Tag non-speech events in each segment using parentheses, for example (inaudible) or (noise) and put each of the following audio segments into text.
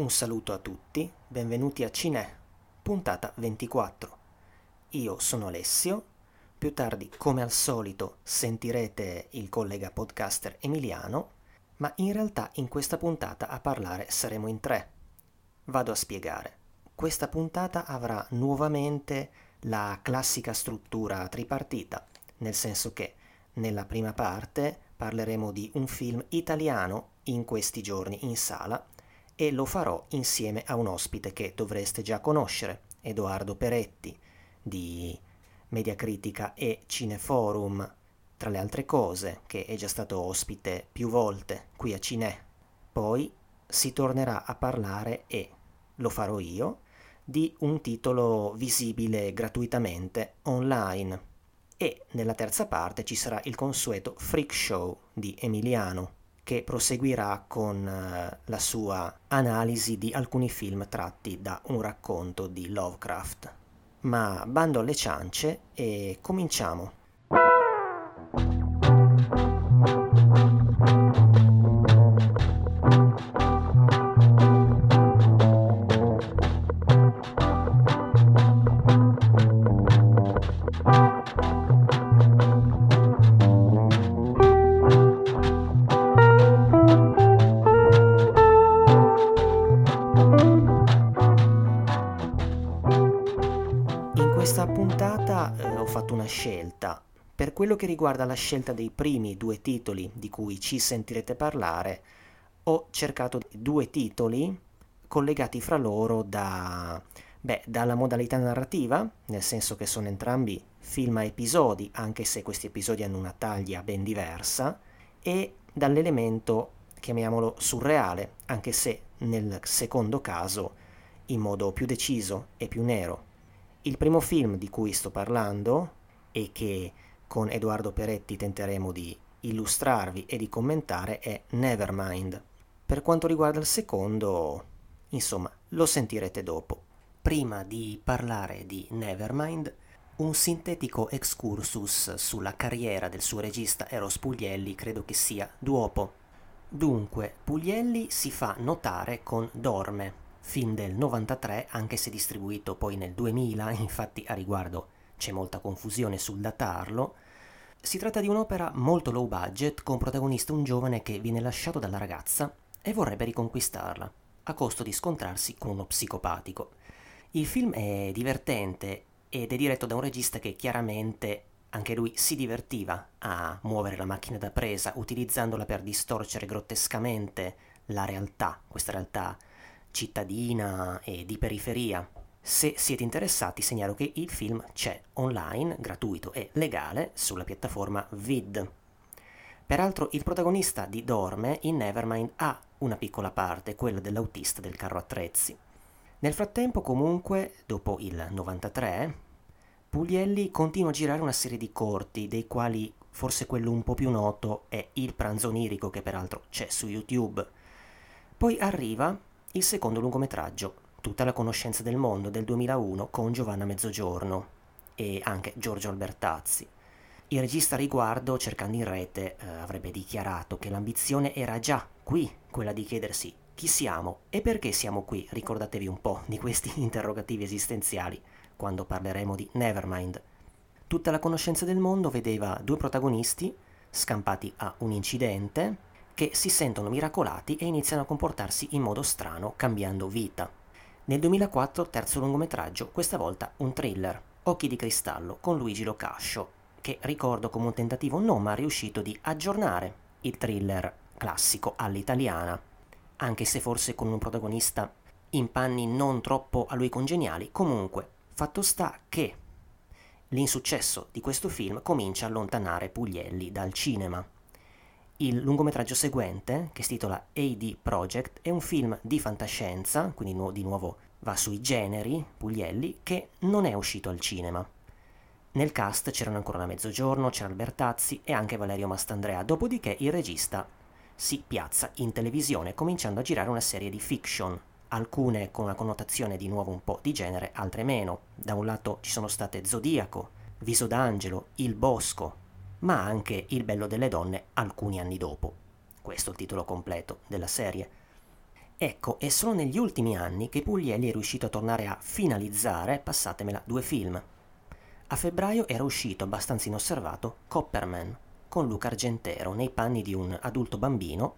Un saluto a tutti, benvenuti a Cinè, puntata 24. Io sono Alessio, più tardi come al solito sentirete il collega podcaster Emiliano, ma in realtà in questa puntata a parlare saremo in tre. Vado a spiegare. Questa puntata avrà nuovamente la classica struttura tripartita, nel senso che nella prima parte parleremo di un film italiano in questi giorni in sala e lo farò insieme a un ospite che dovreste già conoscere, Edoardo Peretti di Mediacritica e Cineforum, tra le altre cose, che è già stato ospite più volte qui a Cinè. Poi si tornerà a parlare, e lo farò io, di un titolo visibile gratuitamente online. E nella terza parte ci sarà il consueto Freak Show di Emiliano, che proseguirà con uh, la sua analisi di alcuni film tratti da un racconto di Lovecraft. Ma bando alle ciance e cominciamo. Che riguarda la scelta dei primi due titoli di cui ci sentirete parlare, ho cercato due titoli collegati fra loro da, beh, dalla modalità narrativa, nel senso che sono entrambi film a episodi, anche se questi episodi hanno una taglia ben diversa, e dall'elemento, chiamiamolo surreale, anche se nel secondo caso in modo più deciso e più nero. Il primo film di cui sto parlando, e che con Edoardo Peretti tenteremo di illustrarvi e di commentare è Nevermind. Per quanto riguarda il secondo, insomma, lo sentirete dopo. Prima di parlare di Nevermind, un sintetico excursus sulla carriera del suo regista Eros Puglielli credo che sia duopo. Dunque, Puglielli si fa notare con Dorme, film del 93, anche se distribuito poi nel 2000, infatti a riguardo c'è molta confusione sul datarlo. Si tratta di un'opera molto low budget con protagonista un giovane che viene lasciato dalla ragazza e vorrebbe riconquistarla, a costo di scontrarsi con uno psicopatico. Il film è divertente ed è diretto da un regista che chiaramente anche lui si divertiva a muovere la macchina da presa utilizzandola per distorcere grottescamente la realtà, questa realtà cittadina e di periferia. Se siete interessati segnalo che il film c'è online, gratuito e legale sulla piattaforma Vid. Peraltro il protagonista di Dorme in Nevermind ha una piccola parte, quella dell'autista del carro attrezzi. Nel frattempo comunque, dopo il 93, Puglielli continua a girare una serie di corti, dei quali forse quello un po' più noto è Il pranzo onirico, che peraltro c'è su YouTube. Poi arriva il secondo lungometraggio, Tutta la conoscenza del mondo del 2001 con Giovanna Mezzogiorno e anche Giorgio Albertazzi. Il regista a riguardo, cercando in rete, eh, avrebbe dichiarato che l'ambizione era già qui, quella di chiedersi chi siamo e perché siamo qui. Ricordatevi un po' di questi (laughs) interrogativi esistenziali quando parleremo di Nevermind. Tutta la conoscenza del mondo vedeva due protagonisti scampati a un incidente che si sentono miracolati e iniziano a comportarsi in modo strano, cambiando vita. Nel 2004 terzo lungometraggio, questa volta un thriller, Occhi di cristallo, con Luigi Locascio, che ricordo come un tentativo non ma riuscito di aggiornare il thriller classico all'italiana, anche se forse con un protagonista in panni non troppo a lui congeniali, comunque, fatto sta che l'insuccesso di questo film comincia a allontanare Puglielli dal cinema. Il lungometraggio seguente, che si intitola AD Project, è un film di fantascienza, quindi nu- di nuovo va sui generi, Puglielli, che non è uscito al cinema. Nel cast c'erano ancora la Mezzogiorno, c'era Albertazzi e anche Valerio Mastandrea, dopodiché il regista si piazza in televisione cominciando a girare una serie di fiction, alcune con una connotazione di nuovo un po' di genere, altre meno. Da un lato ci sono state Zodiaco, Viso d'Angelo, Il Bosco, ma anche Il bello delle donne alcuni anni dopo. Questo è il titolo completo della serie. Ecco, è solo negli ultimi anni che Puglielli è riuscito a tornare a finalizzare, passatemela, due film. A febbraio era uscito abbastanza inosservato Copperman, con Luca Argentero nei panni di un adulto bambino,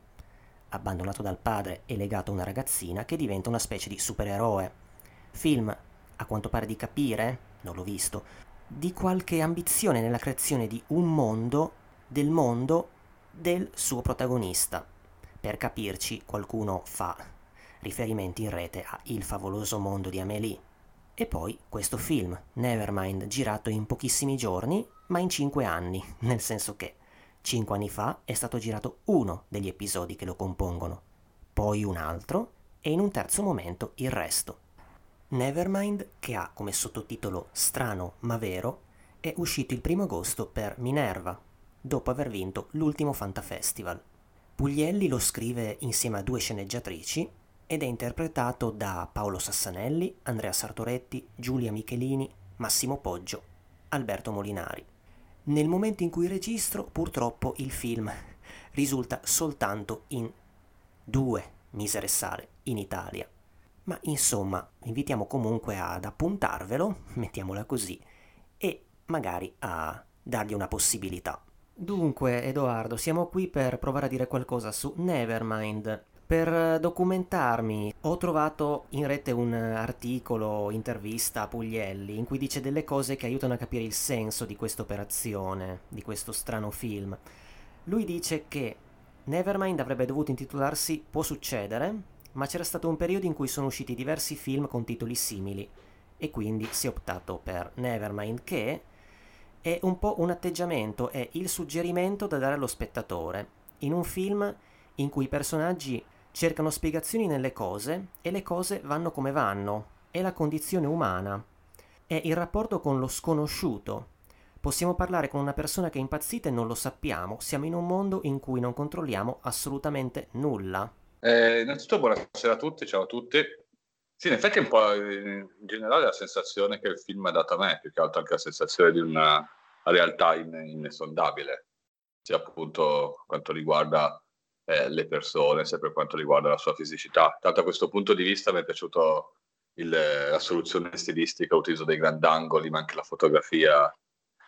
abbandonato dal padre e legato a una ragazzina, che diventa una specie di supereroe. Film, a quanto pare di capire, non l'ho visto, di qualche ambizione nella creazione di un mondo, del mondo del suo protagonista. Per capirci, qualcuno fa riferimenti in rete a Il favoloso mondo di Amélie. E poi questo film, Nevermind, girato in pochissimi giorni, ma in cinque anni, (laughs) nel senso che cinque anni fa è stato girato uno degli episodi che lo compongono, poi un altro e in un terzo momento il resto. Nevermind, che ha come sottotitolo Strano ma vero, è uscito il primo agosto per Minerva, dopo aver vinto l'ultimo Fantafestival. Puglielli lo scrive insieme a due sceneggiatrici ed è interpretato da Paolo Sassanelli, Andrea Sartoretti, Giulia Michelini, Massimo Poggio, Alberto Molinari. Nel momento in cui registro, purtroppo il film risulta soltanto in due misere sale in Italia. Ma insomma, invitiamo comunque ad appuntarvelo, mettiamola così, e magari a dargli una possibilità. Dunque, Edoardo, siamo qui per provare a dire qualcosa su Nevermind. Per documentarmi ho trovato in rete un articolo, intervista a Puglielli, in cui dice delle cose che aiutano a capire il senso di questa operazione, di questo strano film. Lui dice che Nevermind avrebbe dovuto intitolarsi Può succedere, ma c'era stato un periodo in cui sono usciti diversi film con titoli simili, e quindi si è optato per Nevermind, che è un po' un atteggiamento, è il suggerimento da dare allo spettatore. In un film in cui i personaggi cercano spiegazioni nelle cose e le cose vanno come vanno, è la condizione umana, è il rapporto con lo sconosciuto. Possiamo parlare con una persona che è impazzita e non lo sappiamo, siamo in un mondo in cui non controlliamo assolutamente nulla. Eh, innanzitutto buonasera a tutti, ciao a tutti. Sì, in effetti un po' in generale la sensazione che il film ha dato a me, più che altro anche la sensazione di una realtà in, inesondabile, sia appunto quanto riguarda eh, le persone, sia per quanto riguarda la sua fisicità. Tanto a questo punto di vista mi è piaciuto il, la soluzione stilistica, l'utilizzo dei grandangoli, ma anche la fotografia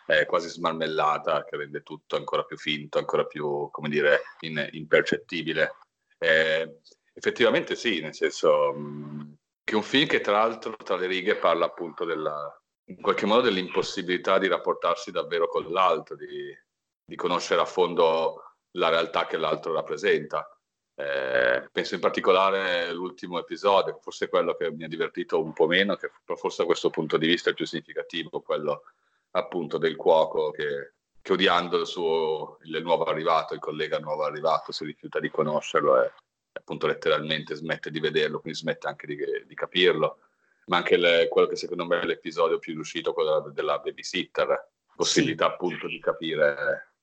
è quasi smarmellata che rende tutto ancora più finto, ancora più, come dire, in, impercettibile. Eh, effettivamente sì, nel senso... Mh, che è un film che tra l'altro tra le righe parla appunto della, in qualche modo dell'impossibilità di rapportarsi davvero con l'altro, di, di conoscere a fondo la realtà che l'altro rappresenta. Eh, penso in particolare all'ultimo episodio, forse quello che mi ha divertito un po' meno, che forse da questo punto di vista è più significativo, quello appunto del cuoco che, che odiando il, suo, il nuovo arrivato, il collega nuovo arrivato, si rifiuta di conoscerlo e appunto letteralmente smette di vederlo, quindi smette anche di, di capirlo, ma anche le, quello che secondo me è l'episodio più riuscito, quello della, della babysitter, possibilità sì. appunto di capire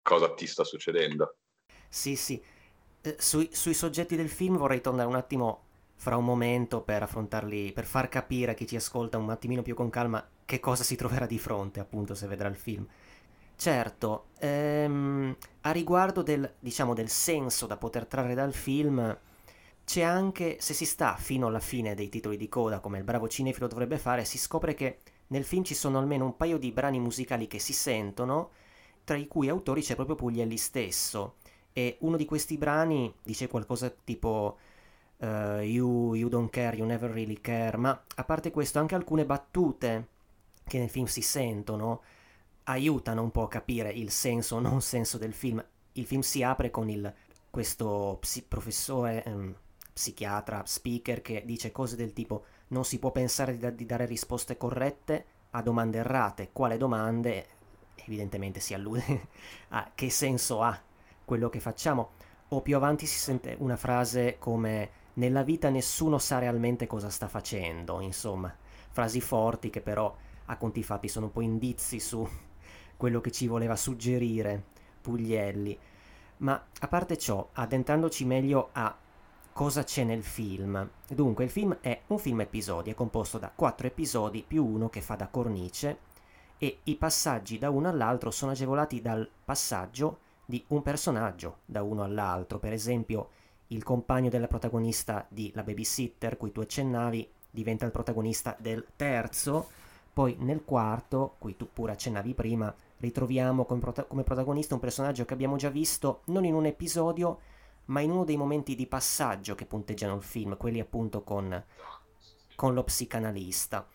cosa ti sta succedendo. Sì, sì. Eh, sui, sui soggetti del film vorrei tornare un attimo fra un momento per affrontarli, per far capire a chi ci ascolta un attimino più con calma che cosa si troverà di fronte, appunto, se vedrà il film. Certo, ehm, a riguardo del, diciamo, del senso da poter trarre dal film, c'è anche, se si sta fino alla fine dei titoli di coda, come il bravo cinefilo dovrebbe fare, si scopre che nel film ci sono almeno un paio di brani musicali che si sentono, tra i cui autori c'è proprio Puglielli stesso. E uno di questi brani dice qualcosa tipo uh, you, you don't care, you never really care, ma a parte questo anche alcune battute che nel film si sentono, aiutano un po' a capire il senso o non senso del film. Il film si apre con il, questo psi- professore, ehm, psichiatra, speaker che dice cose del tipo non si può pensare di, da- di dare risposte corrette a domande errate. Quale domande? Evidentemente si allude (laughs) a che senso ha quello che facciamo. O più avanti si sente una frase come nella vita nessuno sa realmente cosa sta facendo, insomma, frasi forti che però a conti fatti sono un po' indizi su quello che ci voleva suggerire Puglielli. Ma a parte ciò, addentrandoci meglio a cosa c'è nel film. Dunque, il film è un film episodi, è composto da quattro episodi più uno che fa da cornice e i passaggi da uno all'altro sono agevolati dal passaggio di un personaggio da uno all'altro. Per esempio, il compagno della protagonista di La Babysitter, cui tu accennavi, diventa il protagonista del terzo, poi nel quarto, cui tu pure accennavi prima, ritroviamo come, prota- come protagonista un personaggio che abbiamo già visto non in un episodio, ma in uno dei momenti di passaggio che punteggiano il film, quelli appunto con, con lo psicanalista.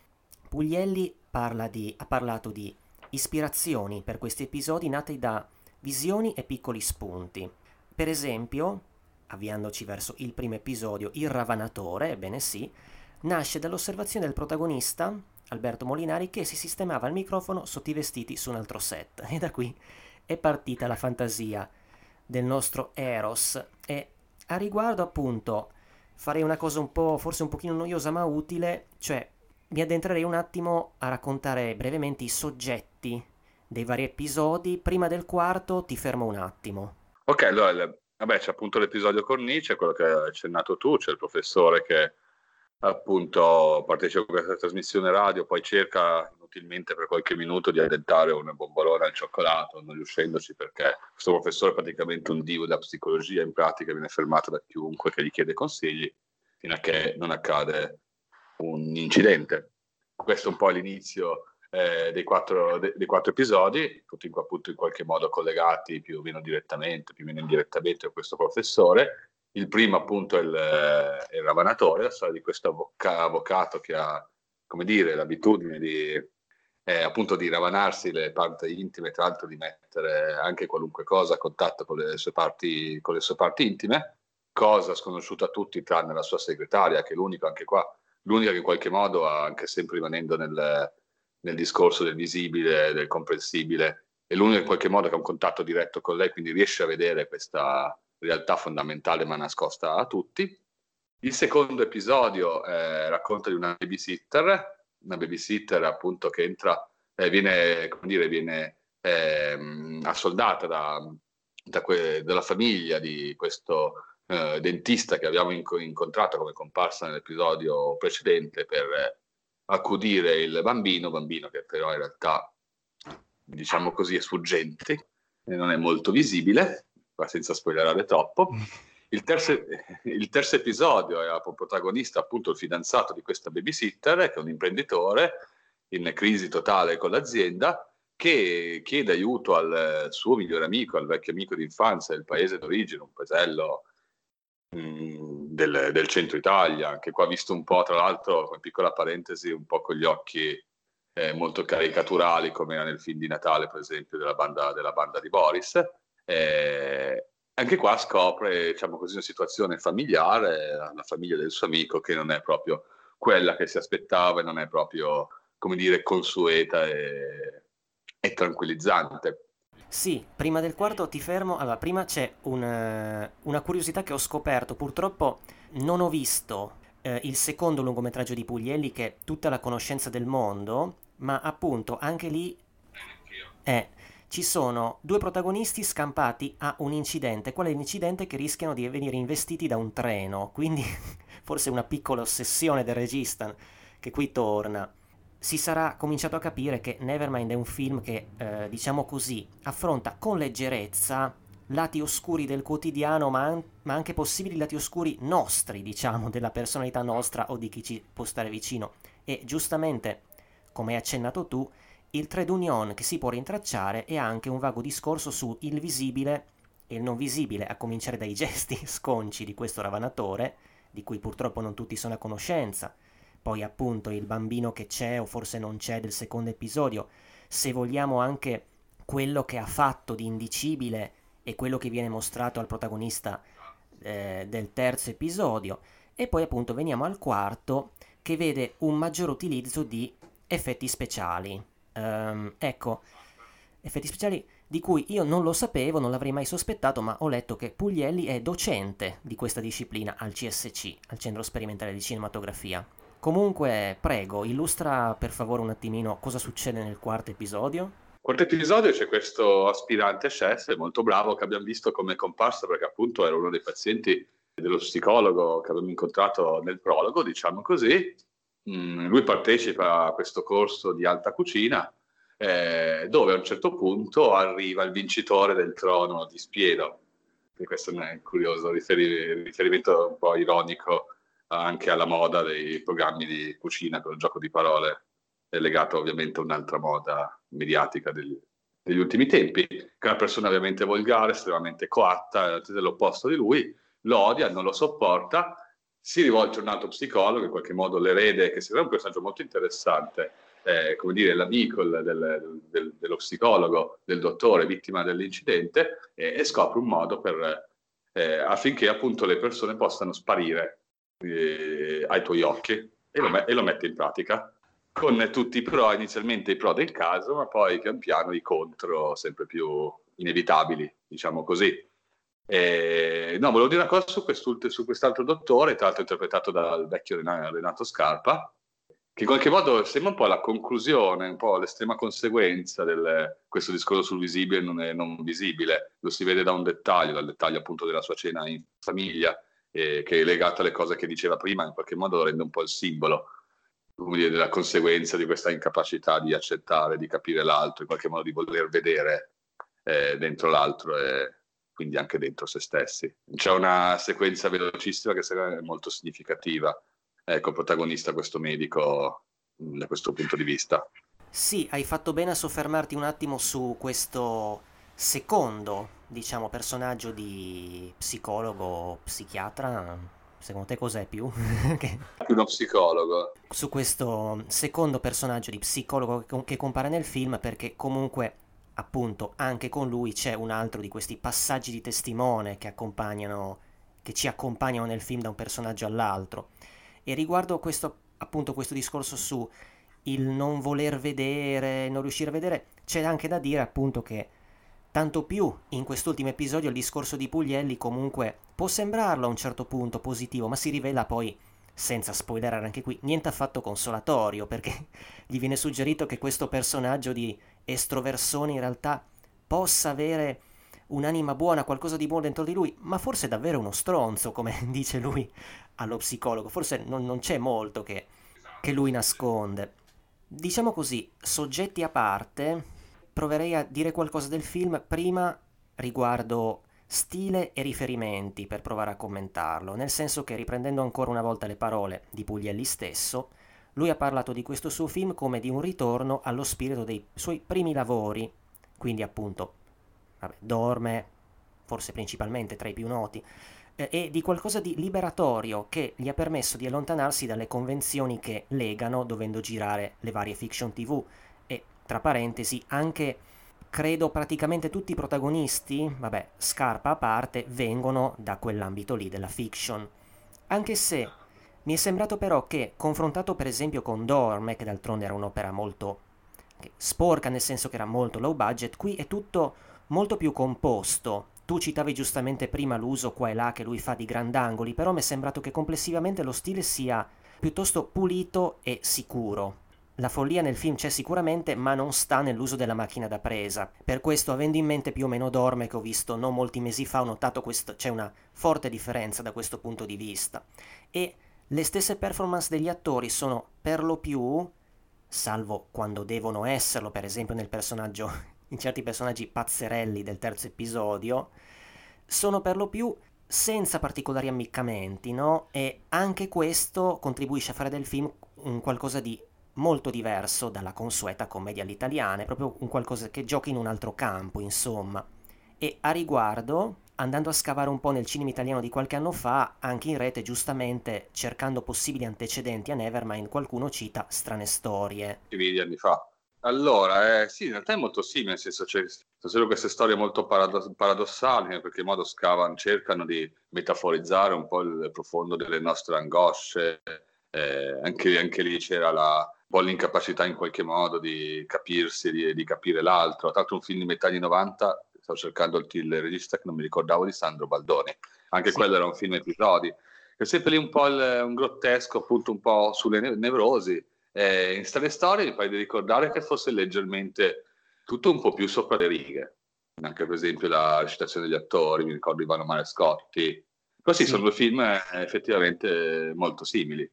Puglielli parla di, ha parlato di ispirazioni per questi episodi nate da visioni e piccoli spunti. Per esempio, avviandoci verso il primo episodio, il ravanatore, ebbene sì, nasce dall'osservazione del protagonista, Alberto Molinari, che si sistemava il microfono sotto i vestiti su un altro set. (laughs) E da qui è partita la fantasia del nostro Eros. E a riguardo, appunto, farei una cosa un po', forse un pochino noiosa ma utile, cioè mi addentrerei un attimo a raccontare brevemente i soggetti dei vari episodi. Prima del quarto ti fermo un attimo. Ok, allora, vabbè, c'è appunto l'episodio Cornice, quello che hai accennato tu, c'è il professore che appunto partecipa a questa trasmissione radio, poi cerca inutilmente per qualche minuto di addentare un bombolone al cioccolato, non riuscendoci perché questo professore è praticamente un divo della psicologia, in pratica viene fermato da chiunque che gli chiede consigli fino a che non accade un incidente. Questo è un po' l'inizio eh, dei, quattro, de, dei, quattro, episodi, tutti appunto in qualche modo collegati più o meno direttamente, più o meno indirettamente a questo professore. Il primo appunto è il, è il ravanatore, la storia di questo avvoca, avvocato che ha, come dire, l'abitudine di, eh, appunto di ravanarsi le parti intime, tra l'altro di mettere anche qualunque cosa a contatto con le sue parti, le sue parti intime, cosa sconosciuta a tutti tranne la sua segretaria, che è l'unico anche qua, l'unica che in qualche modo, anche sempre rimanendo nel, nel discorso del visibile, del comprensibile, è l'unica in qualche modo che ha un contatto diretto con lei, quindi riesce a vedere questa realtà fondamentale ma nascosta a tutti. Il secondo episodio eh, racconta di una babysitter, una babysitter appunto che entra, eh, viene, come dire, viene eh, assoldata da, da que- dalla famiglia di questo eh, dentista che abbiamo inc- incontrato come comparsa nell'episodio precedente per accudire il bambino, bambino che però in realtà, diciamo così, è sfuggente non è molto visibile, senza spoilerare troppo. (laughs) Il terzo, il terzo episodio è protagonista appunto il fidanzato di questa babysitter, che è un imprenditore in crisi totale con l'azienda, che chiede aiuto al suo migliore amico, al vecchio amico d'infanzia del paese d'origine, un paesello del, del, centro Italia, che qua visto un po', tra l'altro, come piccola parentesi, un po' con gli occhi eh, molto caricaturali, come era nel film di Natale, per esempio, della banda, della banda di Boris. Eh, anche qua scopre, diciamo così, una situazione familiare, la famiglia del suo amico, che non è proprio quella che si aspettava e non è proprio, come dire, consueta e, e tranquillizzante. Sì, prima del quarto ti fermo. Allora, prima c'è un, eh, una curiosità che ho scoperto. Purtroppo non ho visto eh, il secondo lungometraggio di Puglielli, che è tutta la conoscenza del mondo, ma appunto anche lì eh, ci sono due protagonisti scampati a un incidente. Qual è l'incidente? Che rischiano di venire investiti da un treno. Quindi (laughs) forse una piccola ossessione del regista che qui torna si sarà cominciato a capire che Nevermind è un film che, eh, diciamo così, affronta con leggerezza lati oscuri del quotidiano, ma, an- ma, anche possibili lati oscuri nostri, diciamo, (laughs) della personalità nostra o di chi ci può stare vicino. E giustamente, come hai accennato tu, il trade union che si può rintracciare è anche un vago discorso su il visibile e il non visibile, a cominciare dai gesti (laughs) sconci di questo ravanatore, di cui purtroppo non tutti sono a conoscenza, poi appunto il bambino che c'è o forse non c'è del secondo episodio, se vogliamo anche quello che ha fatto di indicibile e quello che viene mostrato al protagonista eh, del terzo episodio, e poi appunto veniamo al quarto che vede un maggior utilizzo di effetti speciali. Um, ecco, effetti speciali di cui io non lo sapevo, non l'avrei mai sospettato, ma ho letto che Puglielli è docente di questa disciplina al CSC, al Centro Sperimentale di Cinematografia. Comunque, prego, illustra per favore un attimino cosa succede nel quarto episodio. Quarto episodio c'è questo aspirante chef molto bravo che abbiamo visto come comparsa perché appunto era uno dei pazienti dello psicologo che abbiamo incontrato nel prologo, diciamo così. Mm, lui partecipa a questo corso di alta cucina eh, dove a un certo punto arriva il vincitore del trono di Spiero, e questo è curioso riferi- riferimento un po' ironico anche alla moda dei programmi di cucina con il gioco di parole, è legato ovviamente a un'altra moda mediatica degli, degli ultimi tempi, che è una persona ovviamente volgare, estremamente coatta, dell'opposto di lui, lo odia, non lo sopporta, si rivolge a un altro psicologo, in qualche modo l'erede, che sembra un personaggio molto interessante, eh, come dire, l'amico del, del, dello psicologo, del dottore, vittima dell'incidente, eh, e scopre un modo per, eh, affinché appunto le persone possano sparire eh, ai tuoi occhi e lo, e lo mette in pratica con tutti i pro, inizialmente i pro del caso, ma poi pian piano i contro sempre più inevitabili, diciamo così. E, no, volevo dire una cosa su, su quest'altro dottore, tra l'altro interpretato dal vecchio Renato Scarpa, che in qualche modo sembra un po' la conclusione, un po' l'estrema conseguenza di questo discorso sul visibile e non, non visibile. Lo si vede da un dettaglio, dal dettaglio appunto della sua cena in famiglia, eh, che è legato alle cose che diceva prima, in qualche modo rende un po' il simbolo dire, della conseguenza di questa incapacità di accettare, di capire l'altro, in qualche modo di voler vedere eh, dentro l'altro e quindi anche dentro se stessi. C'è una sequenza velocissima che è molto significativa. Ecco, protagonista questo medico mm, da questo punto di vista. Sì, hai fatto bene a soffermarti un attimo su questo secondo, diciamo, personaggio di psicologo, psichiatra, secondo te cos'è più? (laughs) che... Uno psicologo. Su questo secondo personaggio di psicologo che compare nel film perché comunque appunto anche con lui c'è un altro di questi passaggi di testimone che accompagnano che ci accompagnano nel film da un personaggio all'altro. E riguardo questo appunto questo discorso su il non voler vedere, non riuscire a vedere, c'è anche da dire appunto che Tanto più in quest'ultimo episodio il discorso di Puglielli comunque può sembrarlo a un certo punto positivo, ma si rivela poi, senza spoilerare anche qui, niente affatto consolatorio, perché (laughs) gli viene suggerito che questo personaggio di estroversone in realtà possa avere un'anima buona, qualcosa di buono dentro di lui, ma forse è davvero uno stronzo, come (laughs) dice lui allo psicologo, forse non, non c'è molto che, che lui nasconde. Diciamo così, soggetti a parte, proverei a dire qualcosa del film prima riguardo stile e riferimenti per provare a commentarlo, nel senso che riprendendo ancora una volta le parole di Puglielli stesso, lui ha parlato di questo suo film come di un ritorno allo spirito dei suoi primi lavori, quindi appunto, vabbè, dorme, forse principalmente tra i più noti, eh, e di qualcosa di liberatorio che gli ha permesso di allontanarsi dalle convenzioni che legano dovendo girare le varie fiction tv, tra parentesi, anche credo praticamente tutti i protagonisti, vabbè, Scarpa a parte, vengono da quell'ambito lì della fiction. Anche se mi è sembrato però che, confrontato per esempio con Dorme, che d'altronde era un'opera molto sporca, nel senso che era molto low budget, qui è tutto molto più composto. Tu citavi giustamente prima l'uso qua e là che lui fa di grandangoli, però mi è sembrato che complessivamente lo stile sia piuttosto pulito e sicuro. La follia nel film c'è sicuramente, ma non sta nell'uso della macchina da presa. Per questo, avendo in mente più o meno Dorme, che ho visto non molti mesi fa, ho notato che c'è una forte differenza da questo punto di vista. E le stesse performance degli attori sono per lo più, salvo quando devono esserlo, per esempio nel personaggio, (laughs) in certi personaggi pazzerelli del terzo episodio, sono per lo più senza particolari ammiccamenti, no? E anche questo contribuisce a fare del film un qualcosa di molto diverso dalla consueta commedia all'italiana, è proprio un qualcosa che gioca in un altro campo, insomma. E a riguardo, andando a scavare un po' nel cinema italiano di qualche anno fa, anche in rete, giustamente cercando possibili antecedenti a Nevermind, qualcuno cita strane storie. Di anni fa. Allora, eh, sì, in realtà è molto simile, nel senso c'è solo queste storie molto paradoss- paradossali, in qualche modo scavano, cercano di metaforizzare un po' il profondo delle nostre angosce, eh, anche, anche, lì c'era la, po' l'incapacità in qualche modo di capirsi, di, di capire l'altro. Tra l'altro un film di metà anni 90, stavo cercando il, il regista che non mi ricordavo di Sandro Baldoni, anche sì. quello era un film episodi. È sempre lì un po' il, un grottesco, appunto un po' sulle nevrosi. Eh, in Strane Storie mi pare di ricordare che fosse leggermente tutto un po' più sopra le righe. Anche per esempio la recitazione degli attori, mi ricordo Ivano Marescotti. Così sì. sono due film eh, effettivamente molto simili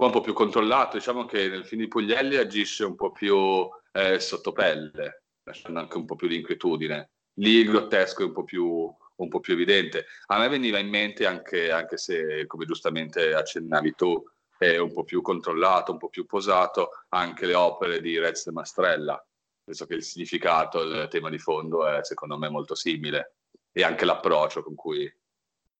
qua un po' più controllato, diciamo che nel film di Puglielli agisce un po' più eh, sotto pelle, lasciando anche un po' più di inquietudine. Lì il grottesco è un po' più, un po' più evidente. A me veniva in mente anche, anche se, come giustamente accennavi tu, è un po' più controllato, un po' più posato, anche le opere di Rez e Mastrella. Penso che il significato, il tema di fondo è secondo me molto simile e anche l'approccio con cui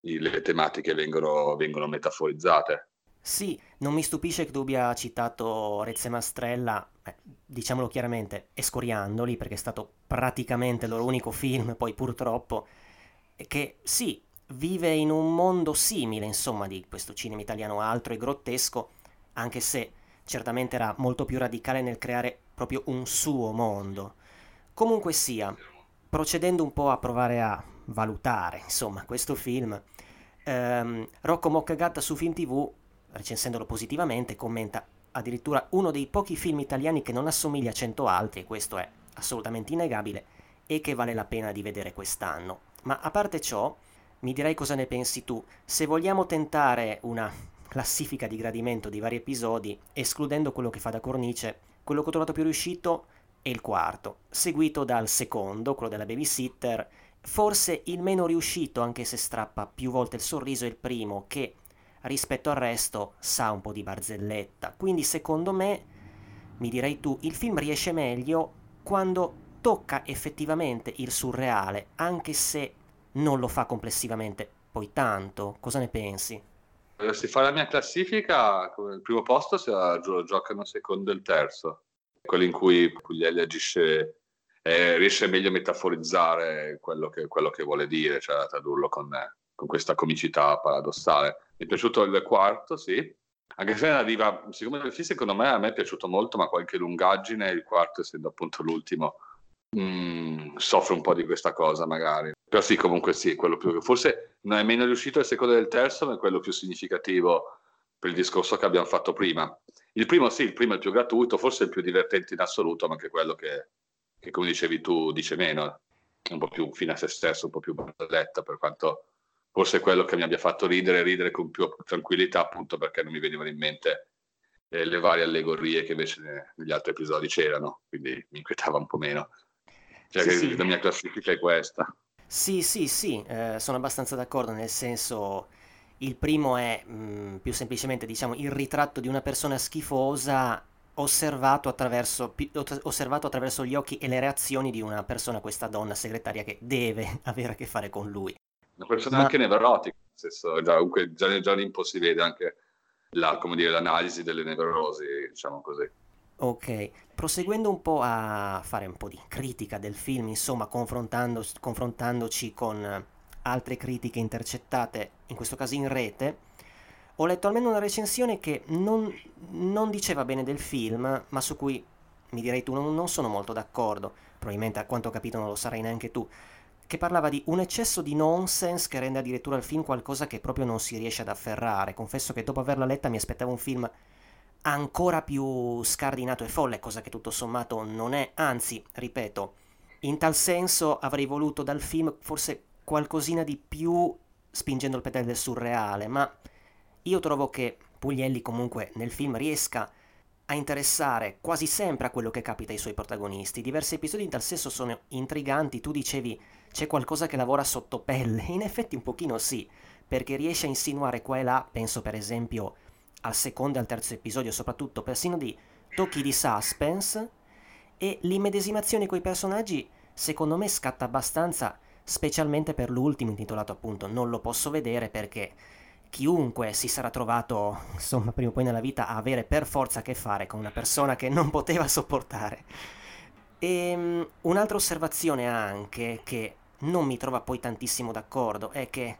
le tematiche vengono, vengono metaforizzate. Sì, non mi stupisce che tu abbia citato Rezze Mastrella, eh, diciamolo chiaramente, escoriandoli, perché è stato praticamente il loro unico film, poi purtroppo, che sì, vive in un mondo simile, insomma, di questo cinema italiano altro e grottesco, anche se certamente era molto più radicale nel creare proprio un suo mondo. Comunque sia, procedendo un po' a provare a valutare, insomma, questo film, ehm, Rocco Moccagatta su Film TV recensendolo positivamente, commenta addirittura uno dei pochi film italiani che non assomiglia a cento altri, questo è assolutamente innegabile, e che vale la pena di vedere quest'anno. Ma a parte ciò, mi direi cosa ne pensi tu. Se vogliamo tentare una classifica di gradimento di vari episodi, escludendo quello che fa da cornice, quello che ho trovato più riuscito è il quarto, seguito dal secondo, quello della babysitter, forse il meno riuscito, anche se strappa più volte il sorriso, è il primo, che rispetto al resto sa un po' di barzelletta. Quindi secondo me, mi direi tu, il film riesce meglio quando tocca effettivamente il surreale, anche se non lo fa complessivamente poi tanto. Cosa ne pensi? Se fa la mia classifica, il primo posto si giocano secondo e il terzo, quello in cui Puglielli agisce, eh, riesce meglio a metaforizzare quello che, quello che vuole dire, cioè a tradurlo con, con questa comicità paradossale. Mi è piaciuto il quarto, sì. Anche se arriva, siccome il film secondo me a me è piaciuto molto, ma qualche lungaggine, il quarto essendo appunto l'ultimo, mm, soffre un po' di questa cosa magari. Però sì, comunque sì, quello più, forse non è meno riuscito il secondo del terzo, ma è quello più significativo per il discorso che abbiamo fatto prima. Il primo sì, il primo è il più gratuito, forse il più divertente in assoluto, ma anche quello che, che come dicevi tu, dice meno. È un po' più fine a se stesso, un po' più barzelletta per quanto forse è quello che mi abbia fatto ridere, ridere con più tranquillità, appunto perché non mi venivano in mente eh, le varie allegorie che invece negli altri episodi c'erano, quindi mi inquietava un po' meno. Cioè, sì, sì. la mia classifica è questa. Sì, sì, sì, eh, sono abbastanza d'accordo, nel senso il primo è mh, mm, più semplicemente diciamo il ritratto di una persona schifosa osservato attraverso, osservato attraverso gli occhi e le reazioni di una persona, questa donna segretaria che deve (laughs) avere a che fare con lui una persona Ma... anche nevrotica, nel senso, già, comunque già nel Olimpo si vede anche la, dire, l'analisi delle nevrosi, diciamo così. Ok, proseguendo un po' a fare un po' di critica del film, insomma, confrontando, confrontandoci con altre critiche intercettate, in questo caso in rete, ho letto almeno una recensione che non, non diceva bene del film, ma su cui mi direi tu non, non sono molto d'accordo, probabilmente a quanto ho capito non lo sarai neanche tu, che parlava di un eccesso di nonsense che rende addirittura il film qualcosa che proprio non si riesce ad afferrare. Confesso che dopo averla letta mi aspettavo un film ancora più scardinato e folle, cosa che tutto sommato non è, anzi, ripeto, in tal senso avrei voluto dal film forse qualcosina di più spingendo il pedale del surreale, ma io trovo che Puglielli comunque nel film riesca a interessare quasi sempre a quello che capita ai suoi protagonisti. Diversi episodi in tal senso sono intriganti, tu dicevi c'è qualcosa che lavora sotto pelle, in effetti un pochino sì, perché riesce a insinuare qua e là, penso per esempio al secondo e al terzo episodio, soprattutto persino di tocchi di suspense. E l'immedesimazione coi personaggi secondo me scatta abbastanza, specialmente per l'ultimo intitolato appunto. Non lo posso vedere perché chiunque si sarà trovato, insomma, prima o poi nella vita a avere per forza a che fare con una persona che non poteva sopportare. E um, un'altra osservazione anche che non mi trova poi tantissimo d'accordo è che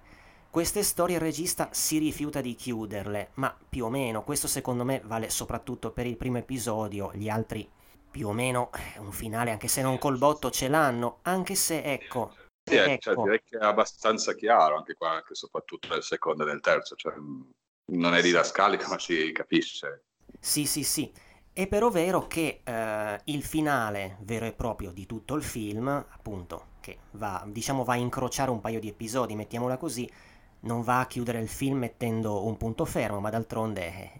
queste storie il regista si rifiuta di chiuderle, ma più o meno, questo secondo me vale soprattutto per il primo episodio, gli altri più o meno eh, un finale, anche se non col botto, ce l'hanno, anche se ecco, sì, eh, ecco. Cioè, direi che è abbastanza chiaro anche qua, anche soprattutto nel secondo e nel terzo. Cioè, non è didascalico, ma si capisce. Sì, sì, sì. È però vero che eh, il finale vero e proprio di tutto il film, appunto, che va, diciamo, va a incrociare un paio di episodi, mettiamola così, non va a chiudere il film mettendo un punto fermo, ma d'altronde, eh,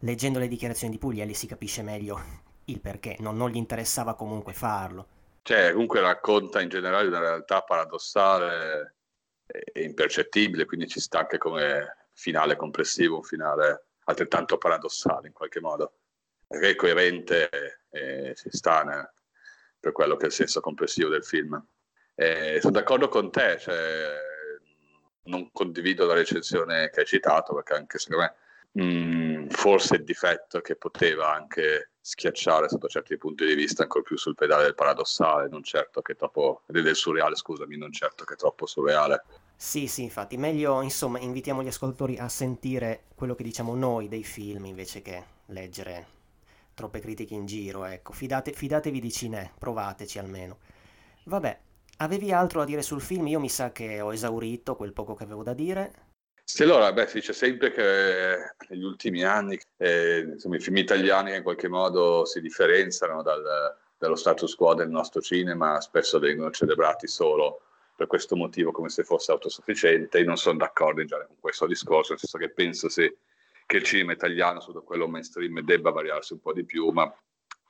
leggendo le dichiarazioni di Puglielli si capisce meglio il perché, non, non gli interessava comunque farlo. Cioè, comunque racconta in generale una realtà paradossale è impercettibile, quindi ci sta anche come finale complessivo, un finale altrettanto paradossale in qualche modo, perché è coerente e si sta per quello che è il senso complessivo del film. E sono d'accordo con te, cioè, non condivido la recensione che hai citato, perché anche secondo me mh, mm, forse il difetto che poteva anche schiacciare sotto certi punti di vista ancora più sul pedale del paradossale, non certo che troppo del surreale, scusami, non certo che troppo surreale. Sì, sì, infatti, meglio, insomma, invitiamo gli ascoltatori a sentire quello che diciamo noi dei film invece che leggere troppe critiche in giro, ecco. Fidate, fidatevi di Cinè, provateci almeno. Vabbè, avevi altro da dire sul film? Io mi sa che ho esaurito quel poco che avevo da dire. Sì, allora, beh, si dice sempre che negli ultimi anni eh, insomma, i film italiani in qualche modo si differenziano dal, dallo status quo del nostro cinema, spesso vengono celebrati solo per questo motivo come se fosse autosufficiente. Io non sono d'accordo in genere con questo discorso, nel senso che penso sì, che il cinema italiano, soprattutto quello mainstream, debba variarsi un po' di più, ma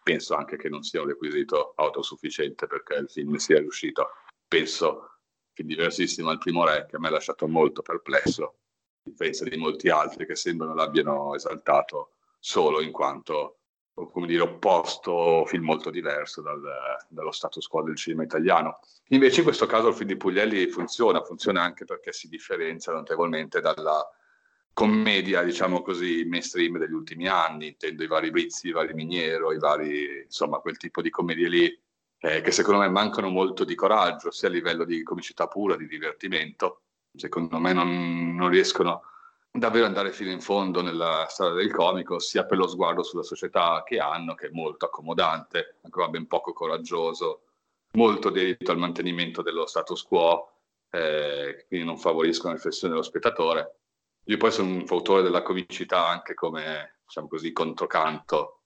penso anche che non sia un requisito autosufficiente perché il film sia riuscito. Penso diversissimo al primo re, che me ha lasciato molto perplesso, differenza di molti altri che sembrano l'abbiano esaltato solo in quanto come dire, opposto, film molto diverso dal, dallo status quo del cinema italiano. Invece in questo caso il film di Puglielli funziona, funziona anche perché si differenzia notevolmente dalla commedia, diciamo così, mainstream degli ultimi anni, intendo i vari Brizzi, i vari Miniero, i vari, insomma, quel tipo di commedie lì, eh, che secondo me mancano molto di coraggio, sia a livello di comicità pura, di divertimento, secondo me non, non riescono davvero andare fino in fondo nella storia del comico, sia per lo sguardo sulla società che hanno, che è molto accomodante, ancora ben poco coraggioso, molto dedito al mantenimento dello status quo, eh, quindi non favoriscono la riflessione dello spettatore. Io poi sono un fautore della comicità anche come, diciamo così, controcanto,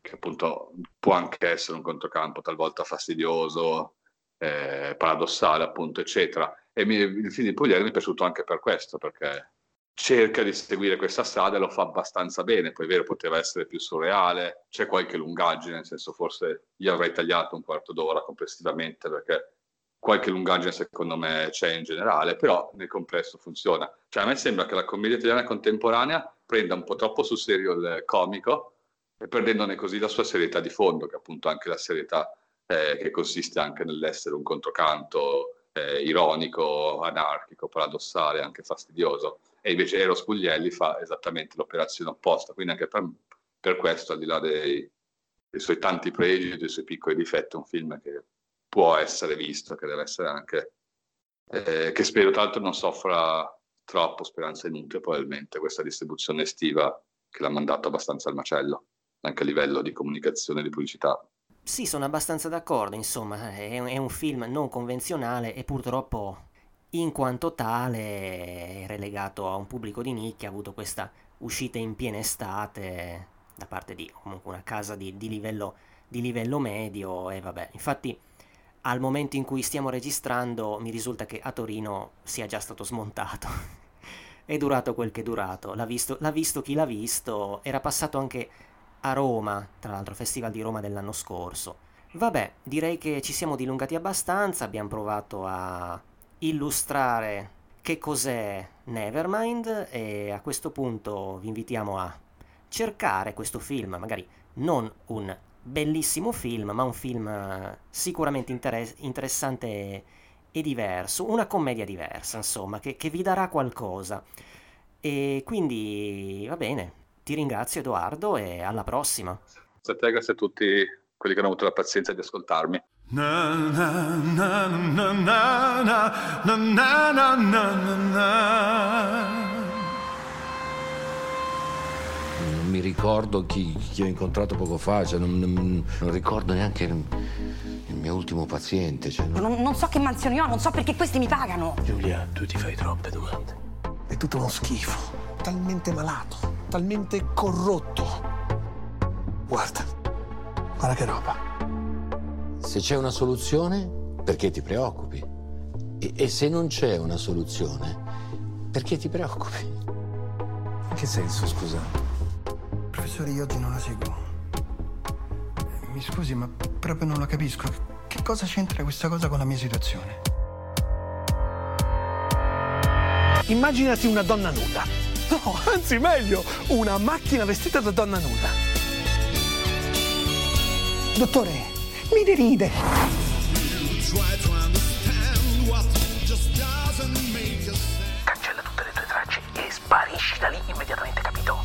che appunto può anche essere un controcampo talvolta fastidioso, eh, paradossale, appunto, eccetera e mi, il film di Pugliese mi è piaciuto anche per questo, perché cerca di seguire questa strada e lo fa abbastanza bene. Poi è vero, poteva essere più surreale, c'è qualche lungaggine, nel senso forse io avrei tagliato un quarto d'ora complessivamente perché qualche lungaggine secondo me c'è in generale, però nel complesso funziona. Cioè a me sembra che la commedia italiana contemporanea prenda un po' troppo sul serio il comico e perdendone così la sua serietà di fondo, che appunto anche la serietà eh, che consiste anche nell'essere un controcanto eh, ironico, anarchico, paradossale, anche fastidioso. E invece Eros Puglielli fa esattamente l'operazione opposta. Quindi anche per, per questo, al di là dei, dei suoi tanti pregi, dei suoi piccoli difetti, è un film che può essere visto, che deve essere anche... Eh, che spero tra l'altro non soffra troppo, speranza inutile probabilmente, questa distribuzione estiva che l'ha mandato abbastanza al macello, anche a livello di comunicazione e di pubblicità. Sì, sono abbastanza d'accordo, insomma, è, è un film non convenzionale e purtroppo in quanto tale è relegato a un pubblico di nicchia, ha avuto questa uscita in piena estate da parte di comunque una casa di, di, livello, di livello medio e vabbè, infatti al momento in cui stiamo registrando mi risulta che a Torino sia già stato smontato. (laughs) è durato quel che è durato, l'ha visto, l'ha visto chi l'ha visto, era passato anche a Roma, tra l'altro Festival di Roma dell'anno scorso. Vabbè, direi che ci siamo dilungati abbastanza, abbiamo provato a illustrare che cos'è Nevermind e a questo punto vi invitiamo a cercare questo film, magari non un bellissimo film, ma un film eh, sicuramente interess- interessante e diverso, una commedia diversa, insomma, che, che vi darà qualcosa. E quindi va bene, ti ringrazio Edoardo e alla prossima. Grazie a te, grazie a tutti quelli che hanno avuto la pazienza di ascoltarmi. Non mi ricordo chi, chi, ho incontrato poco fa, cioè non, non, non, ricordo neanche il, mio ultimo paziente. Cioè non... non so che mansioni ho, non so perché questi mi pagano. Giulia, tu ti fai troppe domande. È tutto uno schifo, talmente malato talmente corrotto. Guarda, guarda che roba. Se c'è una soluzione, perché ti preoccupi? E, e se non c'è una soluzione, perché ti preoccupi? In che senso, scusa? Professore, io oggi non la seguo. Mi scusi, ma proprio non la capisco. Che cosa c'entra questa cosa con la mia situazione? Immaginati una donna nuda. No, anzi meglio, una macchina vestita da donna nuda. Dottore, mi deride. Cancella tutte le tue tracce e sparisci da lì immediatamente, capito?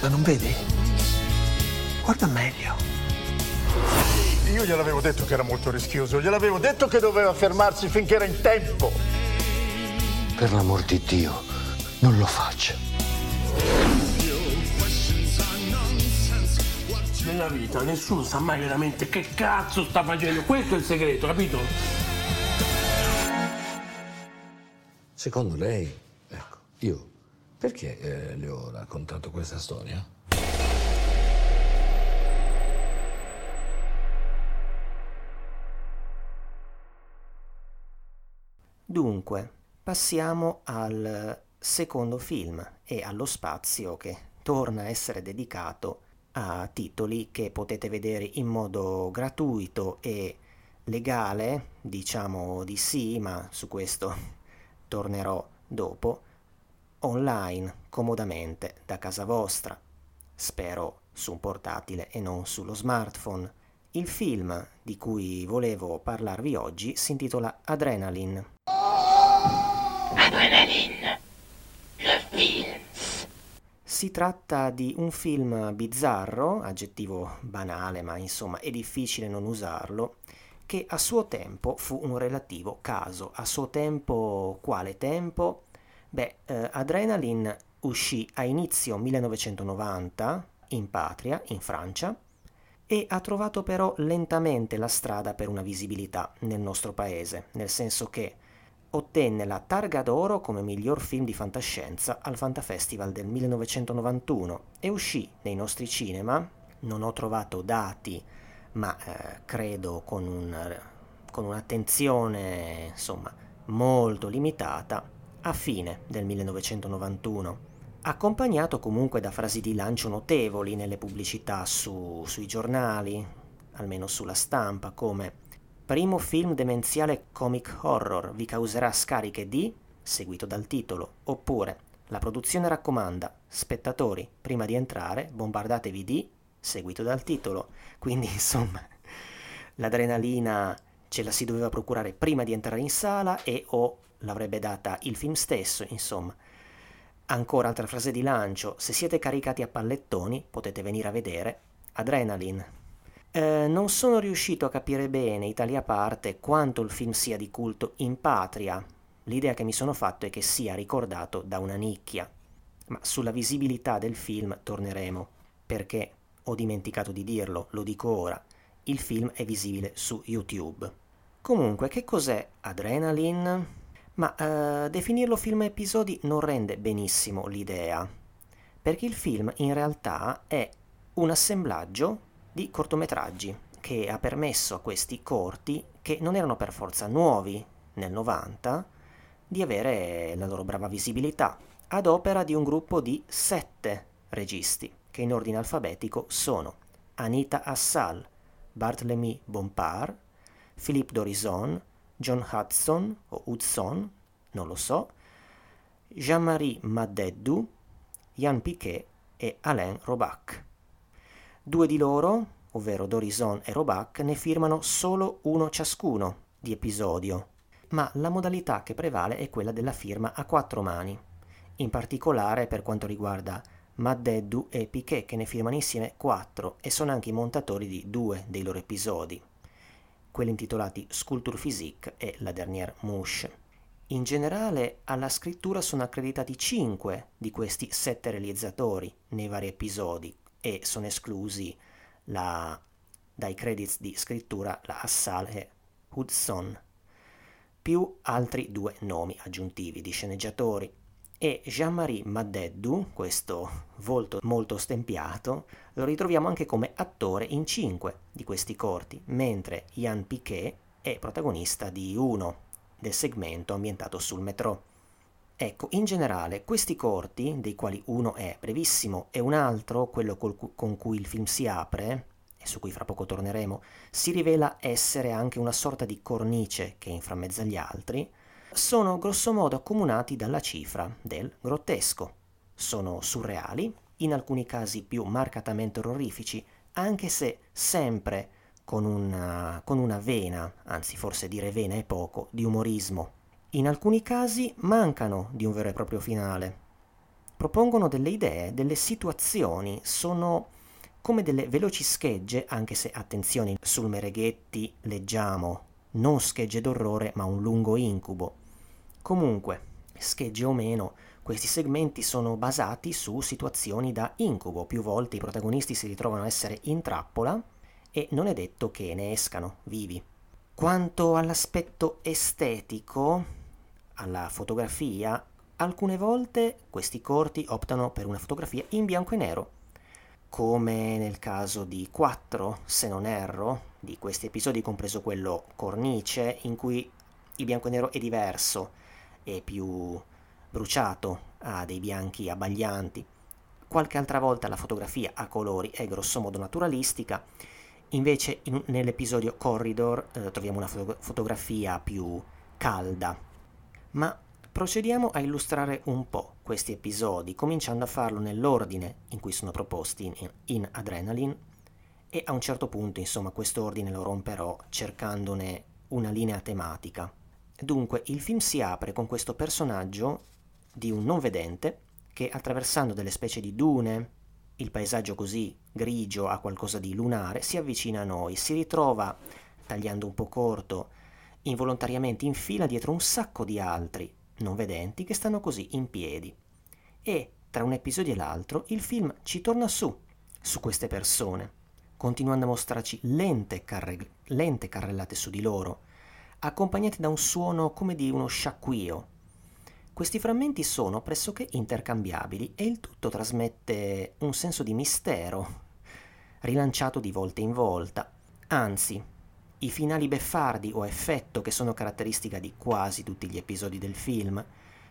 Ma non vedi? Guarda meglio. Io gliel'avevo detto che era molto rischioso, gliel'avevo detto che doveva fermarsi finché era in tempo. Per l'amor di Dio, non lo faccia. Nella vita nessuno sa mai veramente che cazzo sta facendo. Questo è il segreto, capito? Secondo lei, ecco, io perché eh, le ho raccontato questa storia? Dunque, passiamo al secondo film e allo spazio che torna a essere dedicato a titoli che potete vedere in modo gratuito e legale, diciamo di sì, ma su questo (laughs) tornerò dopo, online, comodamente, da casa vostra, spero su un portatile e non sullo smartphone. Il film di cui volevo parlarvi oggi si intitola Adrenaline. Adrenaline, le films. Si tratta di un film bizzarro, aggettivo banale ma insomma è difficile non usarlo, che a suo tempo fu un relativo caso. A suo tempo, quale tempo? Beh, eh, Adrenaline uscì a inizio 1990 in patria, in Francia, e ha trovato però lentamente la strada per una visibilità nel nostro paese, nel senso che ottenne la Targa d'Oro come miglior film di fantascienza al Fantafestival del 1991 e uscì nei nostri cinema, non ho trovato dati, ma eh, credo con, un, con un'attenzione insomma molto limitata, a fine del 1991 accompagnato comunque da frasi di lancio notevoli nelle pubblicità su, sui giornali, almeno sulla stampa, come primo film demenziale comic horror vi causerà scariche di, seguito dal titolo, oppure la produzione raccomanda, spettatori, prima di entrare, bombardatevi di, seguito dal titolo. Quindi, (laughs) insomma, l'adrenalina ce la si doveva procurare prima di entrare in sala e o l'avrebbe data il film stesso, insomma. Ancora altra frase di lancio, se siete caricati a pallettoni potete venire a vedere Adrenaline. Eh, non sono riuscito a capire bene, Italia a parte, quanto il film sia di culto in patria. L'idea che mi sono fatto è che sia ricordato da una nicchia. Ma sulla visibilità del film torneremo, perché ho dimenticato di dirlo, lo dico ora, il film è visibile su YouTube. Comunque, che cos'è Adrenaline? Ma eh, definirlo film episodi non rende benissimo l'idea, perché il film in realtà è un assemblaggio di cortometraggi che ha permesso a questi corti, che non erano per forza nuovi nel 90, di avere la loro brava visibilità, ad opera di un gruppo di sette registi, che in ordine alfabetico sono Anita Assal, Barthélemy Bompard, Philippe Dorison, John Hudson o Hudson, non lo so, Jean-Marie Maddeddu, Jan Piquet e Alain Robac. Due di loro, ovvero Dorison e Robac, ne firmano solo uno ciascuno di episodio, ma la modalità che prevale è quella della firma a quattro mani, in particolare per quanto riguarda Maddeddu e Piquet che ne firmano insieme quattro e sono anche i montatori di due dei loro episodi, quelli intitolati Sculpture Physique e La Dernière Mouche. In generale alla scrittura sono accreditati cinque di questi sette realizzatori nei vari episodi e sono esclusi la, dai credits di scrittura la Assal e Hudson, più altri due nomi aggiuntivi di sceneggiatori e Jean-Marie Maddeddu, questo volto molto stempiato, lo ritroviamo anche come attore in cinque di questi corti, mentre Jan Piquet è protagonista di uno del segmento ambientato sul metro. Ecco, in generale, questi corti, dei quali uno è brevissimo e un altro, quello col, con cui il film si apre, e su cui fra poco torneremo, si rivela essere anche una sorta di cornice che inframmezza gli altri, sono grossomodo accomunati dalla cifra del grottesco. Sono surreali, in alcuni casi più marcatamente orrorifici, anche se sempre con una, con una vena, anzi forse dire vena è poco, di umorismo. In alcuni casi mancano di un vero e proprio finale. Propongono delle idee, delle situazioni, sono come delle veloci schegge, anche se attenzione, sul Mereghetti leggiamo non schegge d'orrore ma un lungo incubo. Comunque, schegge o meno, questi segmenti sono basati su situazioni da incubo. Più volte i protagonisti si ritrovano a essere in trappola e non è detto che ne escano vivi. Quanto all'aspetto estetico, alla fotografia, alcune volte questi corti optano per una fotografia in bianco e nero, come nel caso di 4, se non erro, di questi episodi, compreso quello Cornice, in cui il bianco e nero è diverso, è più bruciato, ha dei bianchi abbaglianti. Qualche altra volta la fotografia a colori è grossomodo naturalistica, invece in, nell'episodio Corridor eh, troviamo una foto- fotografia più calda. Ma procediamo a illustrare un po' questi episodi, cominciando a farlo nell'ordine in cui sono proposti in, in Adrenaline e a un certo punto, insomma, quest'ordine lo romperò cercandone una linea tematica. Dunque, il film si apre con questo personaggio di un non vedente che attraversando delle specie di dune, il paesaggio così grigio a qualcosa di lunare, si avvicina a noi, si ritrova, tagliando un po' corto, involontariamente in fila dietro un sacco di altri non vedenti che stanno così in piedi. E tra un episodio e l'altro il film ci torna su, su queste persone, continuando a mostrarci lente, carre- lente carrellate su di loro, accompagnati da un suono come di uno sciacquio. Questi frammenti sono pressoché intercambiabili e il tutto trasmette un senso di mistero, rilanciato di volta in volta. Anzi, i finali beffardi o effetto che sono caratteristica di quasi tutti gli episodi del film,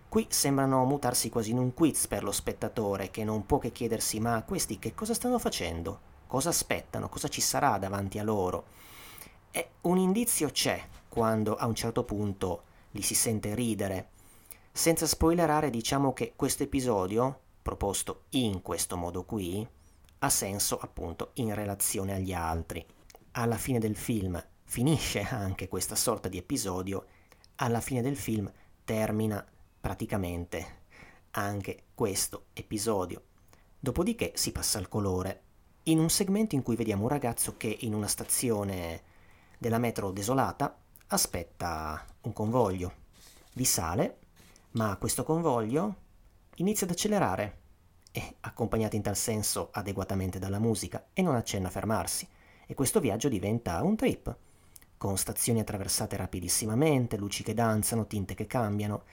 qui sembrano mutarsi quasi in un quiz per lo spettatore che non può che chiedersi ma questi che cosa stanno facendo? Cosa aspettano? Cosa ci sarà davanti a loro? E un indizio c'è quando a un certo punto li si sente ridere. Senza spoilerare diciamo che questo episodio, proposto in questo modo qui, ha senso appunto in relazione agli altri. Alla fine del film finisce anche questa sorta di episodio, alla fine del film termina praticamente anche questo episodio. Dopodiché si passa al colore, in un segmento in cui vediamo un ragazzo che in una stazione della metro desolata aspetta un convoglio. Vi sale, ma questo convoglio inizia ad accelerare e accompagnato in tal senso adeguatamente dalla musica e non accenna a fermarsi e questo viaggio diventa un trip, con stazioni attraversate rapidissimamente, luci che danzano, tinte che cambiano.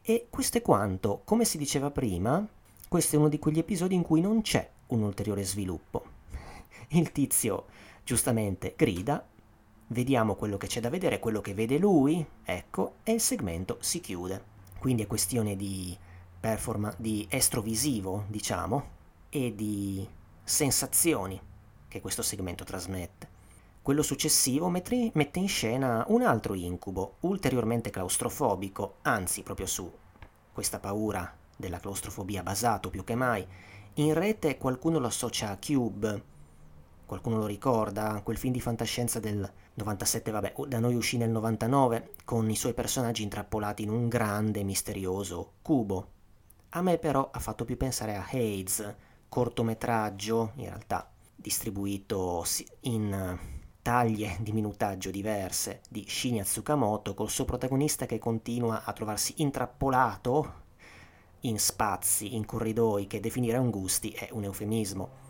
E questo è quanto, come si diceva prima, questo è uno di quegli episodi in cui non c'è un ulteriore sviluppo. Il tizio giustamente grida, vediamo quello che c'è da vedere, quello che vede lui, ecco, e il segmento si chiude. Quindi è questione di performance, di estrovisivo, diciamo, e di sensazioni che questo segmento trasmette. Quello successivo mette in scena un altro incubo, ulteriormente claustrofobico, anzi proprio su questa paura della claustrofobia basato più che mai. In rete qualcuno lo associa a Cube, qualcuno lo ricorda, quel film di fantascienza del 97, vabbè, da noi uscì nel 99, con i suoi personaggi intrappolati in un grande, misterioso cubo. A me però ha fatto più pensare a Hades, cortometraggio, in realtà distribuito in taglie di minutaggio diverse di Shinya Tsukamoto col suo protagonista che continua a trovarsi intrappolato in spazi, in corridoi che definire angusti è un eufemismo.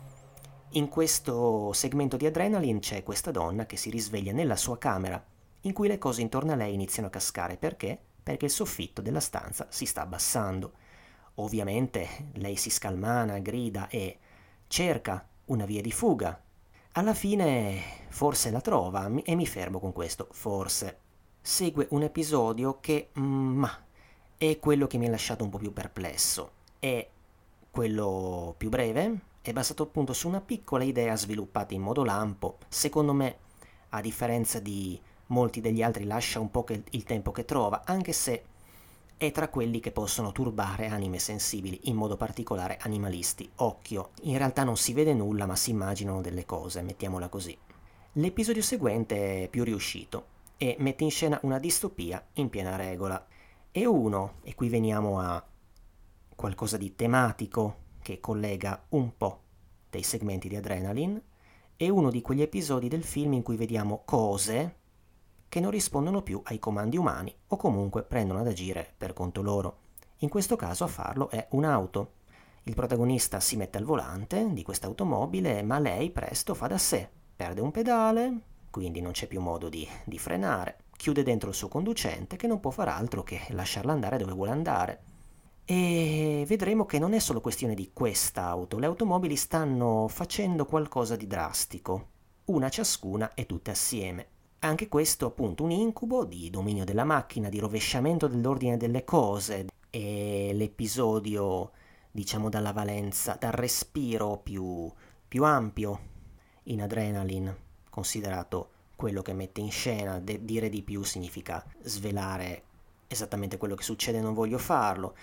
In questo segmento di Adrenaline c'è questa donna che si risveglia nella sua camera, in cui le cose intorno a lei iniziano a cascare. Perché? Perché il soffitto della stanza si sta abbassando. Ovviamente lei si scalmana, grida e cerca una via di fuga. Alla fine forse la trova e mi fermo con questo, forse. Segue un episodio che, mm, ma, è quello che mi ha lasciato un po' più perplesso. È quello più breve, è basato appunto su una piccola idea sviluppata in modo lampo. Secondo me, a differenza di molti degli altri, lascia un po' il tempo che trova, anche se è tra quelli che possono turbare anime sensibili, in modo particolare animalisti. Occhio, in realtà non si vede nulla, ma si immaginano delle cose, mettiamola così. L'episodio seguente è più riuscito e mette in scena una distopia in piena regola. E uno, e qui veniamo a qualcosa di tematico che collega un po' dei segmenti di Adrenaline, è uno di quegli episodi del film in cui vediamo cose che non rispondono più ai comandi umani o comunque prendono ad agire per conto loro. In questo caso a farlo è un'auto. Il protagonista si mette al volante di questa automobile, ma lei presto fa da sé, perde un pedale, quindi non c'è più modo di, di frenare, chiude dentro il suo conducente che non può far altro che lasciarla andare dove vuole andare. E vedremo che non è solo questione di quest'auto, le automobili stanno facendo qualcosa di drastico, una ciascuna e tutte assieme. Anche questo appunto un incubo di dominio della macchina, di rovesciamento dell'ordine delle cose e l'episodio diciamo dalla valenza, dal respiro più, più ampio in Adrenaline, considerato quello che mette in scena, de- dire di più significa svelare esattamente quello che succede, non voglio farlo.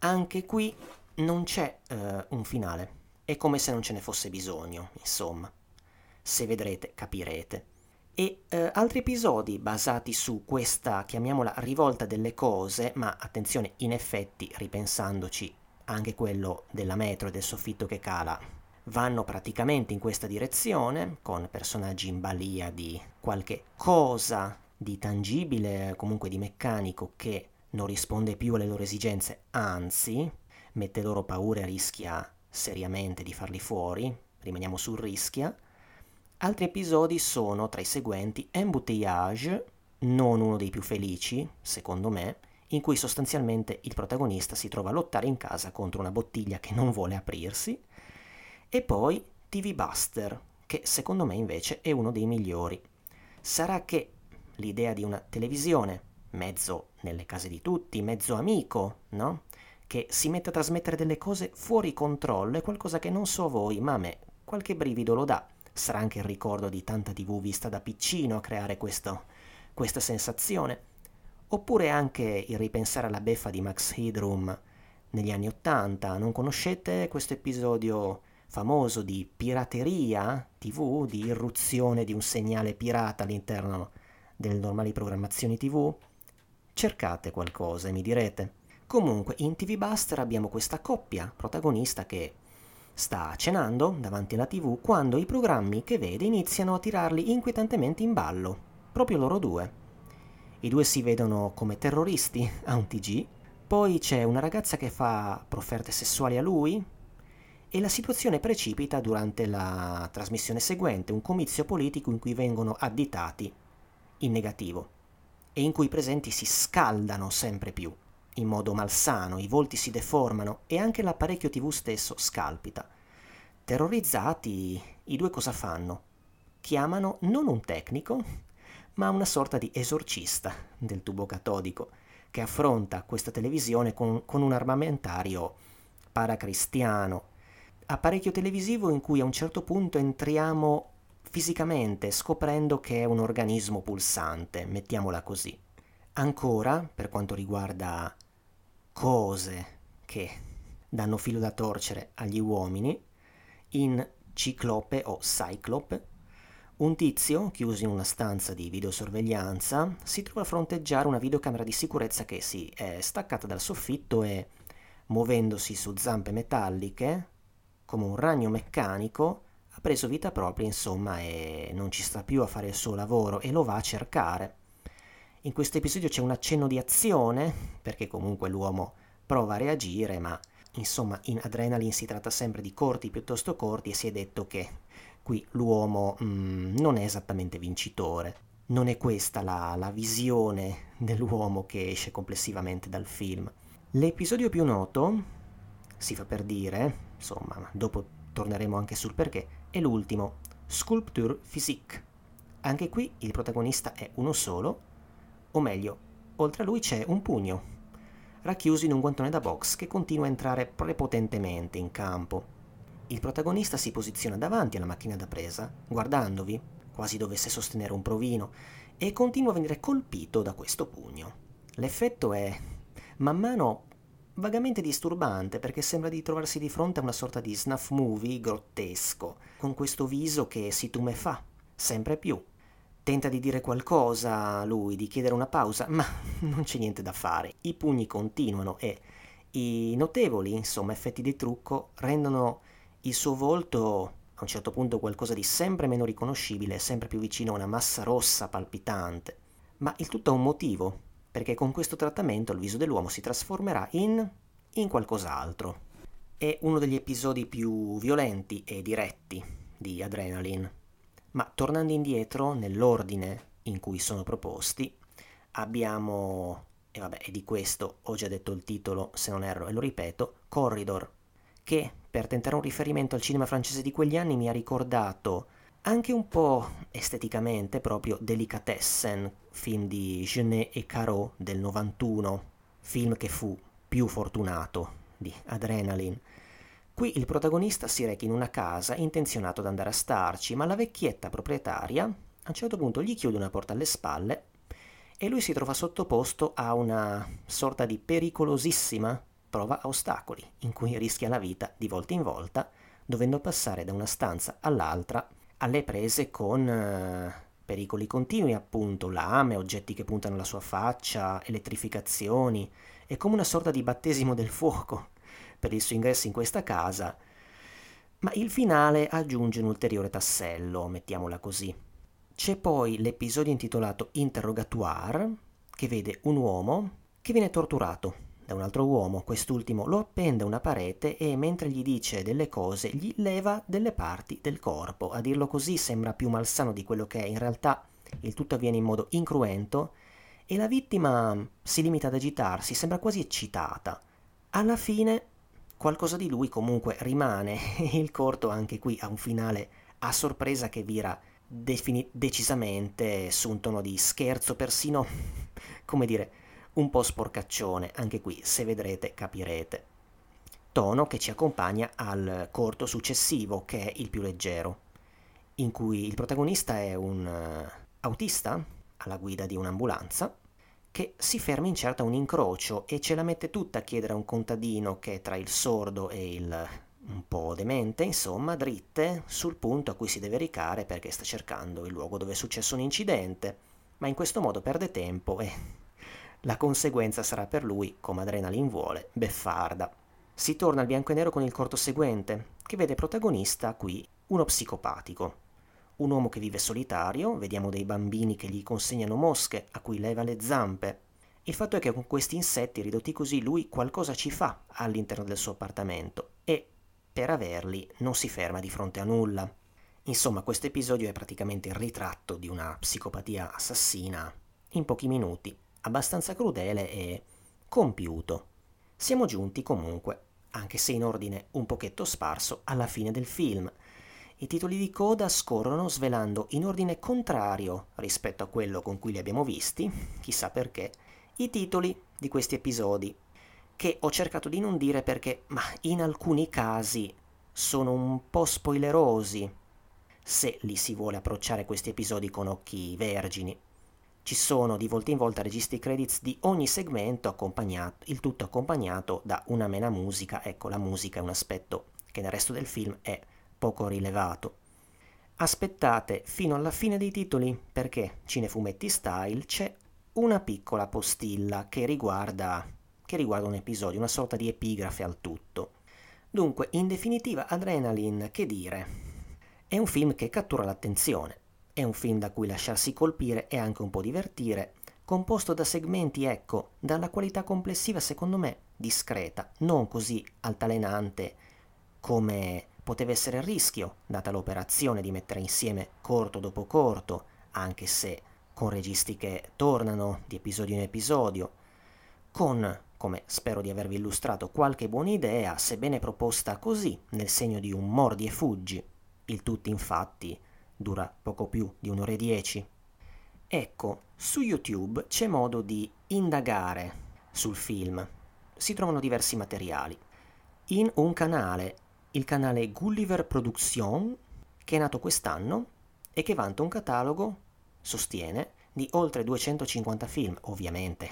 Anche qui non c'è uh, un finale, è come se non ce ne fosse bisogno, insomma. Se vedrete, capirete e eh, altri episodi basati su questa, chiamiamola, rivolta delle cose, ma attenzione, in effetti, ripensandoci, anche quello della metro e del soffitto che cala, vanno praticamente in questa direzione, con personaggi in balia di qualche cosa di tangibile, comunque di meccanico, che non risponde più alle loro esigenze, anzi, mette loro paura e rischia seriamente di farli fuori, rimaniamo sul rischia, Altri episodi sono tra i seguenti Embouteillage, non uno dei più felici, secondo me, in cui sostanzialmente il protagonista si trova a lottare in casa contro una bottiglia che non vuole aprirsi, e poi TV Buster, che secondo me invece è uno dei migliori. Sarà che l'idea di una televisione, mezzo nelle case di tutti, mezzo amico, no? Che si mette a trasmettere delle cose fuori controllo è qualcosa che non so voi, ma a me qualche brivido lo dà. Sarà anche il ricordo di tanta tv vista da piccino a creare questo, questa sensazione. Oppure anche il ripensare alla beffa di Max Headroom negli anni Ottanta. Non conoscete questo episodio famoso di pirateria tv, di irruzione di un segnale pirata all'interno delle normali programmazioni tv? Cercate qualcosa e mi direte. Comunque, in TV Buster abbiamo questa coppia protagonista che Sta cenando davanti alla tv quando i programmi che vede iniziano a tirarli inquietantemente in ballo, proprio loro due. I due si vedono come terroristi a un TG, poi c'è una ragazza che fa profferte sessuali a lui e la situazione precipita durante la trasmissione seguente, un comizio politico in cui vengono additati in negativo e in cui i presenti si scaldano sempre più in modo malsano, i volti si deformano e anche l'apparecchio TV stesso scalpita. Terrorizzati, i due cosa fanno? Chiamano non un tecnico, ma una sorta di esorcista del tubo catodico, che affronta questa televisione con, con un armamentario paracristiano, apparecchio televisivo in cui a un certo punto entriamo fisicamente scoprendo che è un organismo pulsante, mettiamola così. Ancora, per quanto riguarda cose che danno filo da torcere agli uomini, in Ciclope o Cyclope, un tizio, chiuso in una stanza di videosorveglianza, si trova a fronteggiare una videocamera di sicurezza che si è staccata dal soffitto e, muovendosi su zampe metalliche, come un ragno meccanico, ha preso vita propria, insomma, e non ci sta più a fare il suo lavoro e lo va a cercare. In questo episodio c'è un accenno di azione, perché comunque l'uomo prova a reagire, ma insomma in Adrenaline si tratta sempre di corti piuttosto corti e si è detto che qui l'uomo mm, non è esattamente vincitore. Non è questa la, la visione dell'uomo che esce complessivamente dal film. L'episodio più noto, si fa per dire, insomma, dopo torneremo anche sul perché, è l'ultimo, Sculpture Physique. Anche qui il protagonista è uno solo, o meglio, oltre a lui c'è un pugno, racchiuso in un guantone da box che continua a entrare prepotentemente in campo. il protagonista si posiziona davanti alla macchina da presa, guardandovi, quasi dovesse sostenere un provino, e continua a venire colpito da questo pugno. L'effetto è man mano vagamente disturbante perché sembra di trovarsi di fronte a una sorta di snuff movie grottesco, con questo viso che si tumefà sempre più. Tenta di dire qualcosa lui, di chiedere una pausa, ma (laughs) non c'è niente da fare. I pugni continuano e i notevoli, insomma, effetti di trucco rendono il suo volto a un certo punto qualcosa di sempre meno riconoscibile, sempre più vicino a una massa rossa palpitante. Ma il tutto ha un motivo, perché con questo trattamento il viso dell'uomo si trasformerà in... in qualcos'altro. È uno degli episodi più violenti e diretti di Adrenaline. Ma tornando indietro nell'ordine in cui sono proposti, abbiamo, e vabbè, e di questo ho già detto il titolo, se non erro, e lo ripeto, Corridor, che per tentare un riferimento al cinema francese di quegli anni mi ha ricordato anche un po' esteticamente proprio Delicatessen, film di Genet e Caro del 91, film che fu più fortunato di Adrenaline. Qui il protagonista si reca in una casa intenzionato ad andare a starci, ma la vecchietta proprietaria a un certo punto gli chiude una porta alle spalle e lui si trova sottoposto a una sorta di pericolosissima prova a ostacoli, in cui rischia la vita di volta in volta, dovendo passare da una stanza all'altra alle prese con eh, pericoli continui, appunto, lame, oggetti che puntano alla sua faccia, elettrificazioni, è come una sorta di battesimo del fuoco per il suo ingresso in questa casa, ma il finale aggiunge un ulteriore tassello, mettiamola così. C'è poi l'episodio intitolato Interrogatoire, che vede un uomo che viene torturato da un altro uomo, quest'ultimo lo appende a una parete e mentre gli dice delle cose gli leva delle parti del corpo. A dirlo così sembra più malsano di quello che è, in realtà il tutto avviene in modo incruento e la vittima si limita ad agitarsi, sembra quasi eccitata. Alla fine qualcosa di lui comunque rimane e (laughs) il corto anche qui ha un finale a sorpresa che vira defini- decisamente su un tono di scherzo, persino, (laughs) come dire, un po' sporcaccione, anche qui se vedrete capirete. Tono che ci accompagna al corto successivo, che è il più leggero, in cui il protagonista è un uh, autista alla guida di un'ambulanza che si ferma in certa un incrocio e ce la mette tutta a chiedere a un contadino che è tra il sordo e il un po' demente, insomma, dritte sul punto a cui si deve recare perché sta cercando il luogo dove è successo un incidente, ma in questo modo perde tempo e la conseguenza sarà per lui, come Adrenaline vuole, beffarda. Si torna al bianco e nero con il corto seguente, che vede protagonista qui uno psicopatico. Un uomo che vive solitario, vediamo dei bambini che gli consegnano mosche, a cui leva le zampe. Il fatto è che con questi insetti ridotti così lui qualcosa ci fa all'interno del suo appartamento e per averli non si ferma di fronte a nulla. Insomma, questo episodio è praticamente il ritratto di una psicopatia assassina in pochi minuti abbastanza crudele e compiuto. Siamo giunti comunque, anche se in ordine un pochetto sparso, alla fine del film. I titoli di coda scorrono svelando in ordine contrario rispetto a quello con cui li abbiamo visti, chissà perché, i titoli di questi episodi, che ho cercato di non dire perché, ma in alcuni casi sono un po' spoilerosi se li si vuole approcciare questi episodi con occhi vergini. Ci sono di volta in volta registri credits di ogni segmento, il tutto accompagnato da una mena musica. Ecco, la musica è un aspetto che nel resto del film è poco rilevato. Aspettate fino alla fine dei titoli perché Cinefumetti Style c'è una piccola postilla che riguarda, che riguarda un episodio, una sorta di epigrafe al tutto. Dunque, in definitiva, Adrenaline, che dire? È un film che cattura l'attenzione è un film da cui lasciarsi colpire e anche un po' divertire, composto da segmenti, ecco, dalla qualità complessiva secondo me discreta, non così altalenante come poteva essere il rischio, data l'operazione di mettere insieme corto dopo corto, anche se con registi che tornano di episodio in episodio, con, come spero di avervi illustrato, qualche buona idea, sebbene proposta così, nel segno di un mordi e fuggi. Il tutto infatti dura poco più di un'ora e dieci. Ecco, su YouTube c'è modo di indagare sul film. Si trovano diversi materiali. In un canale il canale Gulliver Production, che è nato quest'anno e che vanta un catalogo, sostiene, di oltre 250 film, ovviamente,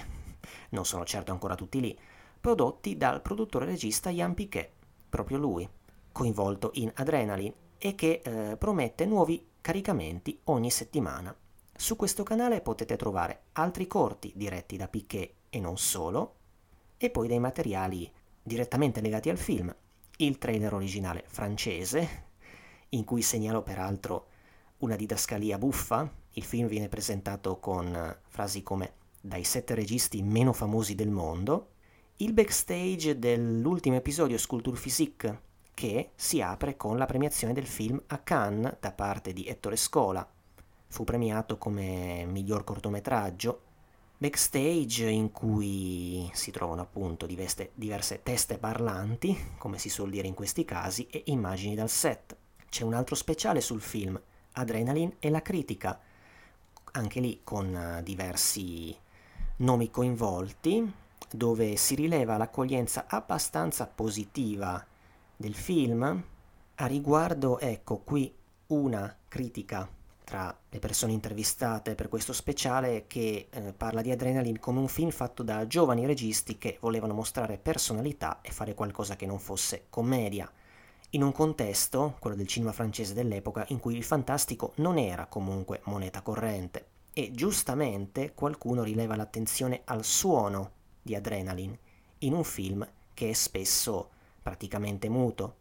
non sono certo ancora tutti lì, prodotti dal produttore regista Ian Piquet, proprio lui, coinvolto in Adrenaline e che eh, promette nuovi caricamenti ogni settimana. Su questo canale potete trovare altri corti diretti da Piquet e non solo, e poi dei materiali direttamente legati al film, il trailer originale francese, in cui segnalo peraltro una didascalia buffa, il film viene presentato con frasi come dai sette registi meno famosi del mondo, il backstage dell'ultimo episodio Sculpture Physique, che si apre con la premiazione del film a Cannes da parte di Ettore Scola. Fu premiato come miglior cortometraggio backstage in cui si trovano appunto diverse, diverse, teste parlanti, come si suol dire in questi casi, e immagini dal set. C'è un altro speciale sul film, Adrenaline e la critica, anche lì con uh, diversi nomi coinvolti, dove si rileva l'accoglienza abbastanza positiva del film. A riguardo, ecco qui una critica tra le persone intervistate per questo speciale che eh, parla di Adrenaline come un film fatto da giovani registi che volevano mostrare personalità e fare qualcosa che non fosse commedia, in un contesto, quello del cinema francese dell'epoca, in cui il fantastico non era comunque moneta corrente. E giustamente qualcuno rileva l'attenzione al suono di Adrenaline in un film che è spesso praticamente muto,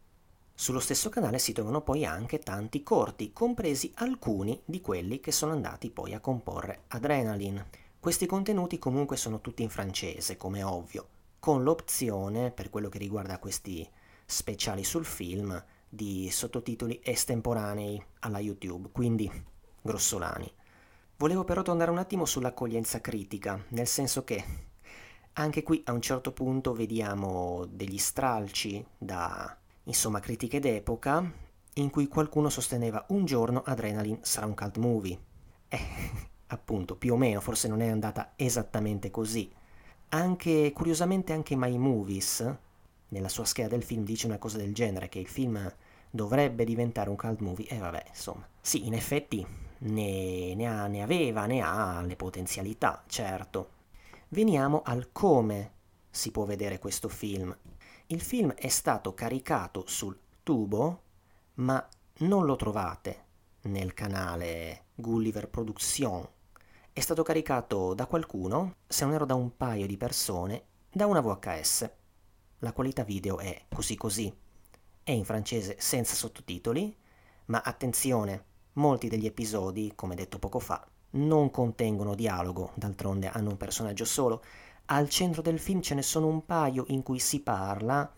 sullo stesso canale si trovano poi anche tanti corti, compresi alcuni di quelli che sono andati poi a comporre Adrenaline. Questi contenuti comunque sono tutti in francese, come ovvio, con l'opzione, per quello che riguarda questi speciali sul film, di sottotitoli estemporanei alla YouTube, quindi grossolani. Volevo però tornare un attimo sull'accoglienza critica, nel senso che anche qui a un certo punto vediamo degli stralci da insomma critiche d'epoca, in cui qualcuno sosteneva un giorno Adrenaline sarà un cult movie. Eh, (laughs) appunto, più o meno, forse non è andata esattamente così. Anche, curiosamente, anche My Movies, nella sua scheda del film, dice una cosa del genere, che il film dovrebbe diventare un cult movie, e vabbè, insomma. Sì, in effetti ne, ne, ha, ne aveva, ne ha le potenzialità, certo. Veniamo al come si può vedere questo film. Il film è stato caricato sul tubo, ma non lo trovate nel canale Gulliver Production. È stato caricato da qualcuno, se non ero da un paio di persone, da una VHS. La qualità video è così così. È in francese senza sottotitoli, ma attenzione, molti degli episodi, come detto poco fa, non contengono dialogo, d'altronde hanno un personaggio solo, al centro del film ce ne sono un paio in cui si parla,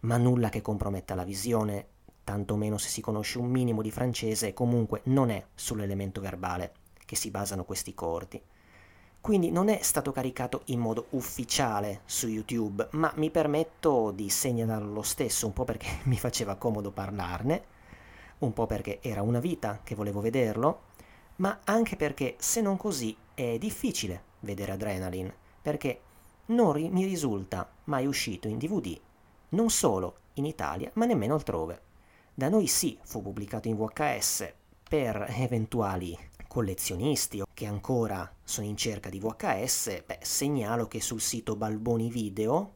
ma nulla che comprometta la visione, tantomeno se si conosce un minimo di francese comunque non è sull'elemento verbale che si basano questi corti. Quindi non è stato caricato in modo ufficiale su YouTube, ma mi permetto di segnalarlo lo stesso, un po' perché (laughs) mi faceva comodo parlarne, un po' perché era una vita che volevo vederlo, ma anche perché se non così è difficile vedere Adrenaline, perché non ri- mi risulta mai uscito in DVD, non solo in Italia, ma nemmeno altrove. Da noi sì, fu pubblicato in VHS per eventuali collezionisti che ancora sono in cerca di VHS, beh, segnalo che sul sito Balboni Video,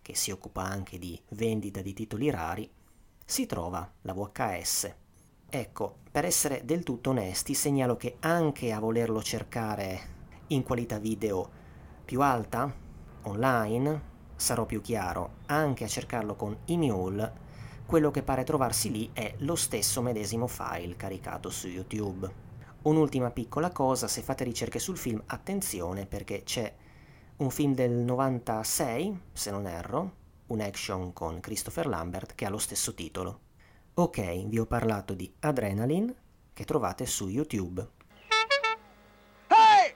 che si occupa anche di vendita di titoli rari, si trova la VHS. Ecco, per essere del tutto onesti, segnalo che anche a volerlo cercare in qualità video più alta, online, sarò più chiaro, anche a cercarlo con Imule, quello che pare trovarsi lì è lo stesso medesimo file caricato su YouTube. Un'ultima piccola cosa, se fate ricerche sul film, attenzione perché c'è un film del 96, se non erro, un action con Christopher Lambert che ha lo stesso titolo. Ok, vi ho parlato di Adrenaline che trovate su YouTube. Hey!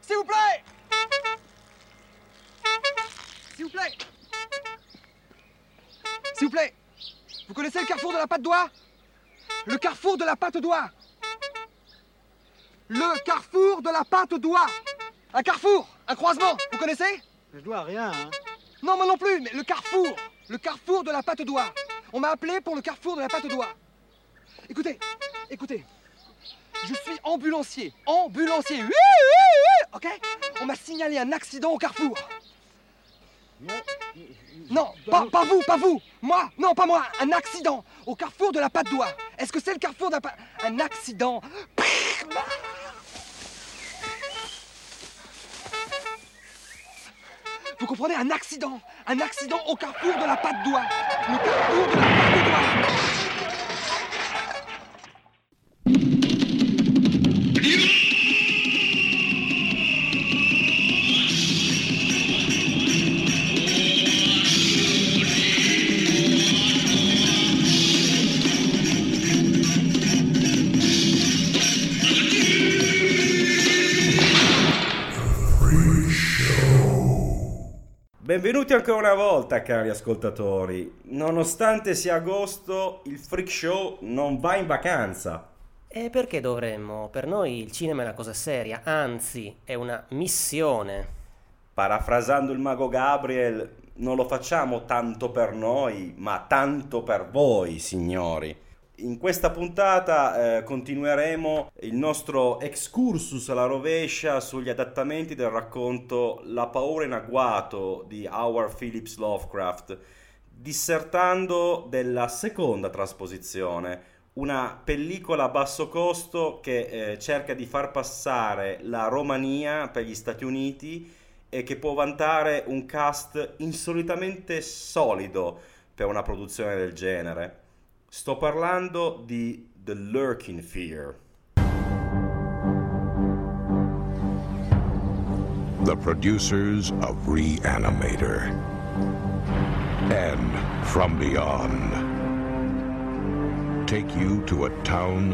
S'il vous plaît S'il vous plaît S'il vous plaît Vous connaissez le carrefour de la pâte d'oie? Le carrefour de la pâte d'oie! Le carrefour de la pâte d'oie! Un carrefour! Un croisement! Vous connaissez? Je dois rien, hein. Non, moi non plus, mais le carrefour! Le carrefour de la pâte d'oie On m'a appelé pour le carrefour de la pâte aux doigts. Écoutez, écoutez. Je suis ambulancier. Ambulancier. Oui, oui, oui. Ok? On m'a signalé un accident au carrefour. Non, pas, vous, pas vous. Moi, non, pas moi. Un accident au carrefour de la pâte d'oie. Est-ce que c'est le carrefour de la pâte? Un accident. Vous comprenez Un accident. Un accident au carrefour de la pâte d'oie. Le carrefour de la pâte d'oie. Benvenuti ancora una volta, cari ascoltatori. Nonostante sia agosto, il Freak Show non va in vacanza. E perché dovremmo? Per noi il cinema è una cosa seria, anzi è una missione. Parafrasando il mago Gabriel, non lo facciamo tanto per noi, ma tanto per voi, signori. In questa puntata eh, continueremo il nostro excursus alla rovescia sugli adattamenti del racconto La paura in agguato di Howard Phillips Lovecraft, dissertando della seconda trasposizione, una pellicola a basso costo che eh, cerca di far passare la Romania per gli Stati Uniti e che può vantare un cast insolitamente solido per una produzione del genere. Sto parlando di The Lurking Fear. The producers of Reanimator and From Beyond take you to a town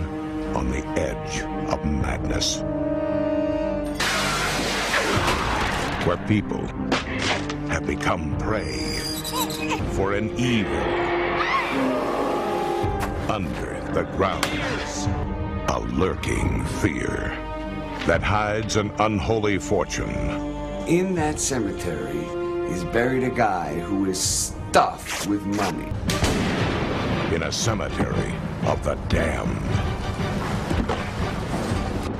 on the edge of madness. Where people have become prey for an evil under the ground. A lurking fear that hides an unholy fortune. In that cemetery is buried a guy who is stuffed with money. In a cemetery of the damned.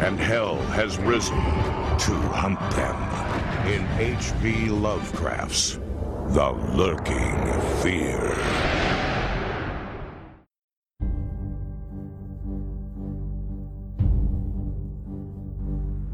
And hell has risen to hunt them in H.P. Lovecraft's The Lurking Fear.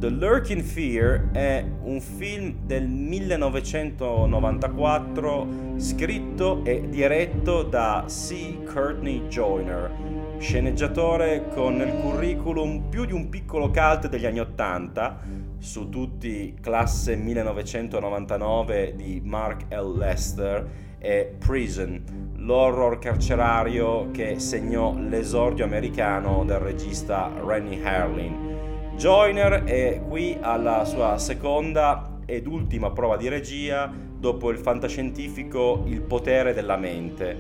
The Lurking Fear è un film del 1994 scritto e diretto da C. Courtney Joyner, sceneggiatore con nel curriculum più di un piccolo cult degli anni 80, su tutti classe 1999 di Mark L. Lester e Prison, l'horror carcerario che segnò l'esordio americano del regista Rennie Harlin. Joyner è qui alla sua seconda ed ultima prova di regia dopo il fantascientifico Il potere della mente,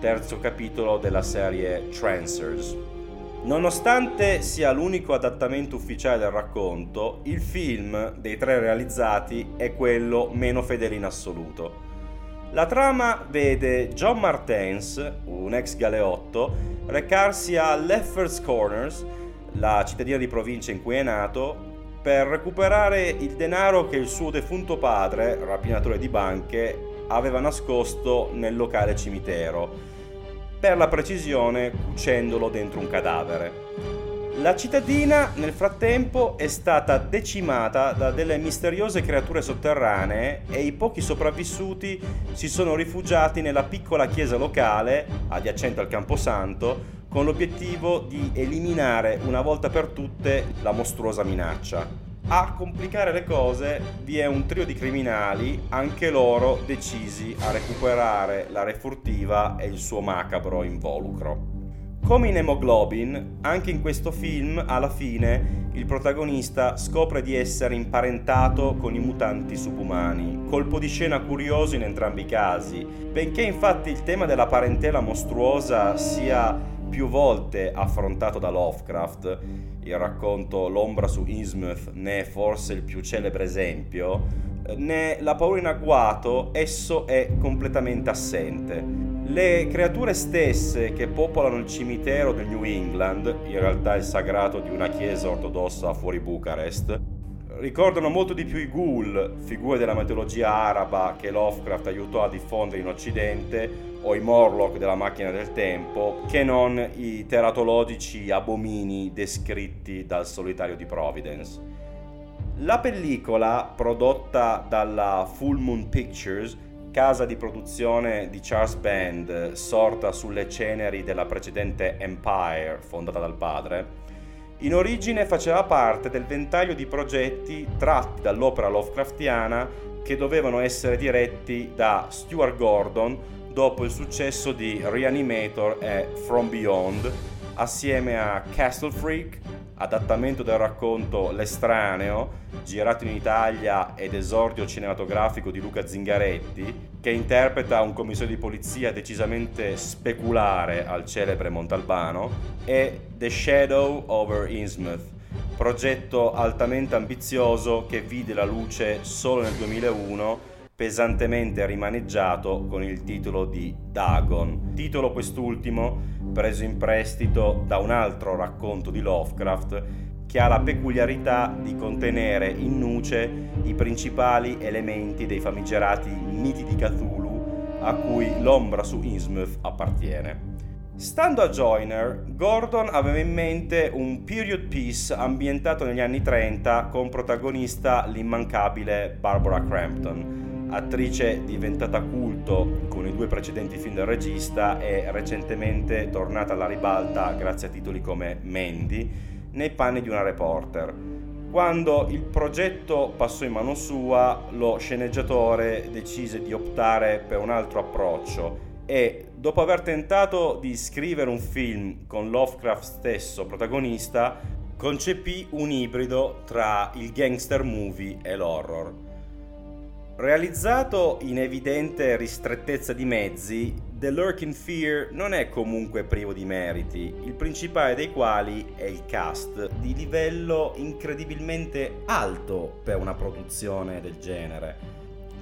terzo capitolo della serie Trancers. Nonostante sia l'unico adattamento ufficiale del racconto, il film dei tre realizzati è quello meno fedele in assoluto. La trama vede John Martens, un ex galeotto, recarsi a Lefferts Corners, la cittadina di provincia in cui è nato, per recuperare il denaro che il suo defunto padre, rapinatore di banche, aveva nascosto nel locale cimitero, per la precisione cucendolo dentro un cadavere. La cittadina nel frattempo è stata decimata da delle misteriose creature sotterranee e i pochi sopravvissuti si sono rifugiati nella piccola chiesa locale, adiacente al Camposanto, con l'obiettivo di eliminare una volta per tutte la mostruosa minaccia. A complicare le cose vi è un trio di criminali, anche loro decisi a recuperare la re furtiva e il suo macabro involucro. Come in Hemoglobin, anche in questo film, alla fine, il protagonista scopre di essere imparentato con i mutanti subumani. Colpo di scena curioso in entrambi i casi. Benché infatti il tema della parentela mostruosa sia più volte affrontato da Lovecraft, il racconto L'ombra su Innsmouth ne è forse il più celebre esempio, né La paura in agguato esso è completamente assente. Le creature stesse che popolano il cimitero del New England, in realtà il sagrato di una chiesa ortodossa fuori Bucarest, ricordano molto di più i ghoul, figure della mitologia araba che Lovecraft aiutò a diffondere in Occidente, o i Morlock della macchina del tempo, che non i teratologici abomini descritti dal solitario di Providence. La pellicola, prodotta dalla Full Moon Pictures, casa di produzione di Charles Band, sorta sulle ceneri della precedente Empire, fondata dal padre, in origine faceva parte del ventaglio di progetti tratti dall'opera Lovecraftiana che dovevano essere diretti da Stuart Gordon dopo il successo di Reanimator e From Beyond, assieme a Castle Freak, adattamento del racconto L'estraneo, girato in Italia ed esordio cinematografico di Luca Zingaretti, che interpreta un commissario di polizia decisamente speculare al celebre Montalbano, e The Shadow over Innsmouth, progetto altamente ambizioso che vide la luce solo nel 2001 pesantemente rimaneggiato con il titolo di Dagon, titolo quest'ultimo preso in prestito da un altro racconto di Lovecraft che ha la peculiarità di contenere in nuce i principali elementi dei famigerati miti di Cthulhu a cui l'ombra su Innsmouth appartiene. Stando a Joyner, Gordon aveva in mente un period piece ambientato negli anni 30 con protagonista l'immancabile Barbara Crampton, attrice diventata culto con i due precedenti film del regista e recentemente tornata alla ribalta grazie a titoli come Mandy nei panni di una reporter. Quando il progetto passò in mano sua, lo sceneggiatore decise di optare per un altro approccio e dopo aver tentato di scrivere un film con Lovecraft stesso protagonista, concepì un ibrido tra il gangster movie e l'horror. Realizzato in evidente ristrettezza di mezzi, The Lurking Fear non è comunque privo di meriti, il principale dei quali è il cast, di livello incredibilmente alto per una produzione del genere.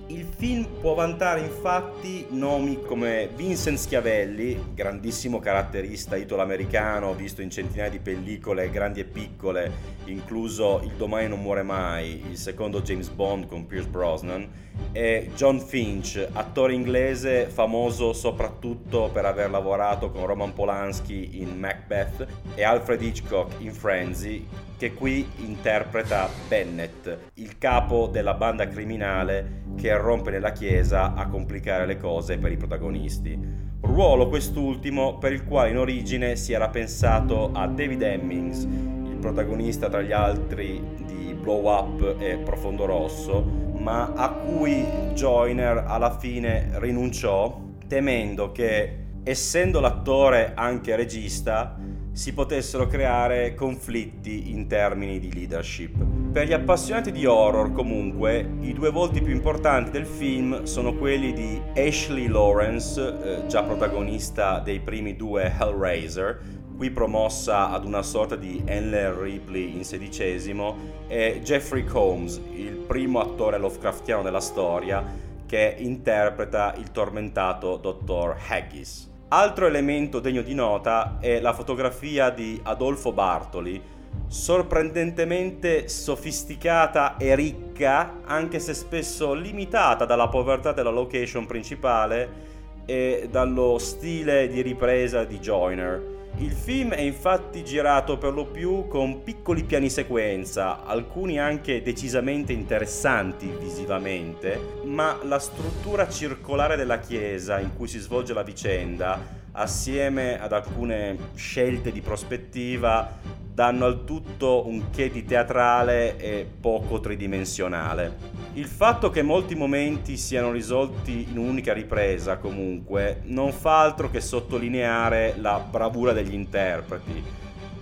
Il film può vantare infatti nomi come Vincent Schiavelli, grandissimo caratterista italo-americano visto in centinaia di pellicole grandi e piccole, incluso Il domani non muore mai, il secondo James Bond con Pierce Brosnan, e John Finch, attore inglese famoso soprattutto per aver lavorato con Roman Polanski in Macbeth e Alfred Hitchcock in Frenzy, che qui interpreta Bennett, il capo della banda criminale che irrompe nella chiesa a complicare le cose per i protagonisti. Ruolo quest'ultimo per il quale in origine si era pensato a David Hemmings, il protagonista tra gli altri di Blow Up e Profondo Rosso, ma a cui Joyner alla fine rinunciò temendo che, essendo l'attore anche regista, si potessero creare conflitti in termini di leadership. Per gli appassionati di horror, comunque, i due volti più importanti del film sono quelli di Ashley Lawrence, eh, già protagonista dei primi due Hellraiser, qui promossa ad una sorta di Enler Ripley in sedicesimo, e Jeffrey Combs, il primo attore Lovecraftiano della storia, che interpreta il tormentato dottor Haggis. Altro elemento degno di nota è la fotografia di Adolfo Bartoli, sorprendentemente sofisticata e ricca, anche se spesso limitata dalla povertà della location principale e dallo stile di ripresa di Joyner. Il film è infatti girato per lo più con piccoli piani sequenza, alcuni anche decisamente interessanti visivamente, ma la struttura circolare della chiesa in cui si svolge la vicenda, assieme ad alcune scelte di prospettiva, danno al tutto un che di teatrale e poco tridimensionale. Il fatto che molti momenti siano risolti in un'unica ripresa, comunque, non fa altro che sottolineare la bravura degli interpreti,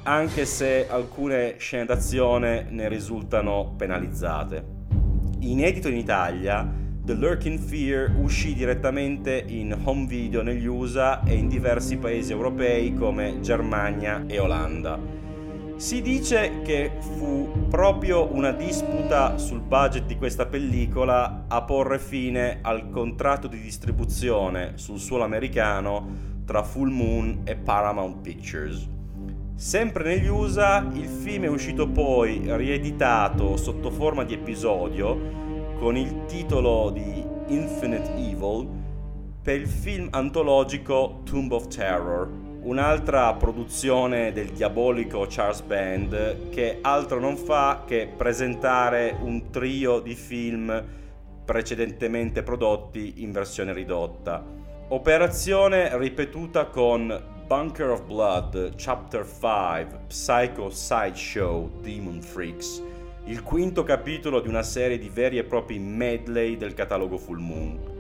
anche se alcune scene d'azione ne risultano penalizzate. Inedito in Italia, The Lurking Fear uscì direttamente in home video negli USA e in diversi paesi europei come Germania e Olanda. Si dice che fu proprio una disputa sul budget di questa pellicola a porre fine al contratto di distribuzione sul suolo americano tra Full Moon e Paramount Pictures. Sempre negli USA il film è uscito poi rieditato sotto forma di episodio con il titolo di Infinite Evil per il film antologico Tomb of Terror, un'altra produzione del diabolico Charles Band che altro non fa che presentare un trio di film precedentemente prodotti in versione ridotta. Operazione ripetuta con Bunker of Blood, Chapter 5, Psycho Sideshow, Demon Freaks, il quinto capitolo di una serie di veri e propri medley del catalogo Full Moon.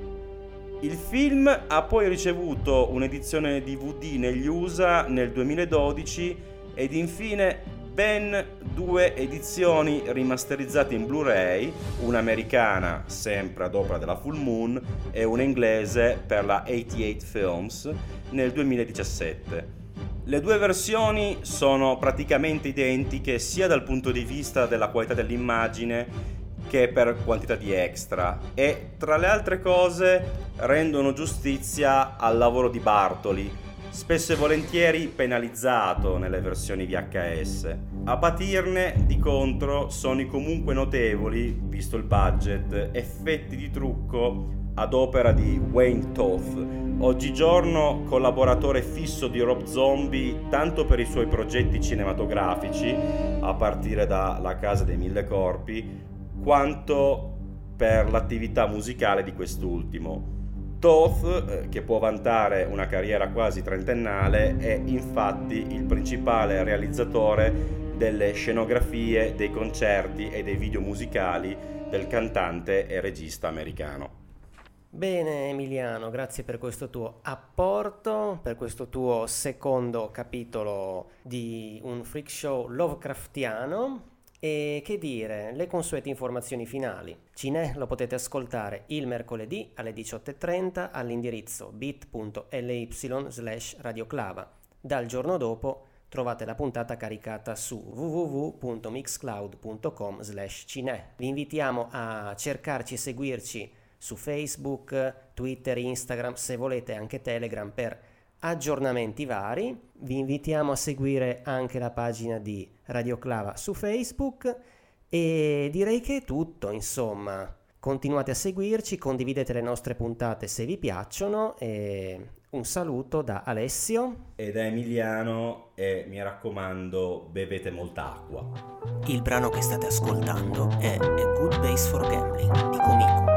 Il film ha poi ricevuto un'edizione DVD negli USA nel 2012 ed infine ben due edizioni rimasterizzate in Blu-ray, una americana sempre ad opera della Full Moon e una inglese per la 88 Films nel 2017. Le due versioni sono praticamente identiche sia dal punto di vista della qualità dell'immagine che per quantità di extra e tra le altre cose rendono giustizia al lavoro di Bartoli spesso e volentieri penalizzato nelle versioni VHS. A patirne, di contro, sono i comunque notevoli, visto il budget, effetti di trucco ad opera di Wayne Toth, oggigiorno collaboratore fisso di Rob Zombie tanto per i suoi progetti cinematografici, a partire da La Casa dei Mille Corpi, quanto per l'attività musicale di quest'ultimo. Toth, eh, che può vantare una carriera quasi trentennale, è infatti il principale realizzatore delle scenografie, dei concerti e dei video musicali del cantante e regista americano. Bene Emiliano, grazie per questo tuo apporto, per questo tuo secondo capitolo di un freak show Lovecraftiano. E che dire, le consuete informazioni finali. Cine lo potete ascoltare il mercoledì alle 18.30 all'indirizzo bit.ly slash radioclava. Dal giorno dopo trovate la puntata caricata su www.mixcloud.com slash cine. Vi invitiamo a cercarci e seguirci su Facebook, Twitter, Instagram, se volete anche Telegram per aggiornamenti vari. Vi invitiamo a seguire anche la pagina di Radio Clava su Facebook e direi che è tutto, insomma. Continuate a seguirci, condividete le nostre puntate se vi piacciono e un saluto da Alessio e da Emiliano e mi raccomando bevete molta acqua. Il brano che state ascoltando è A Good Base for Gambling di Comico.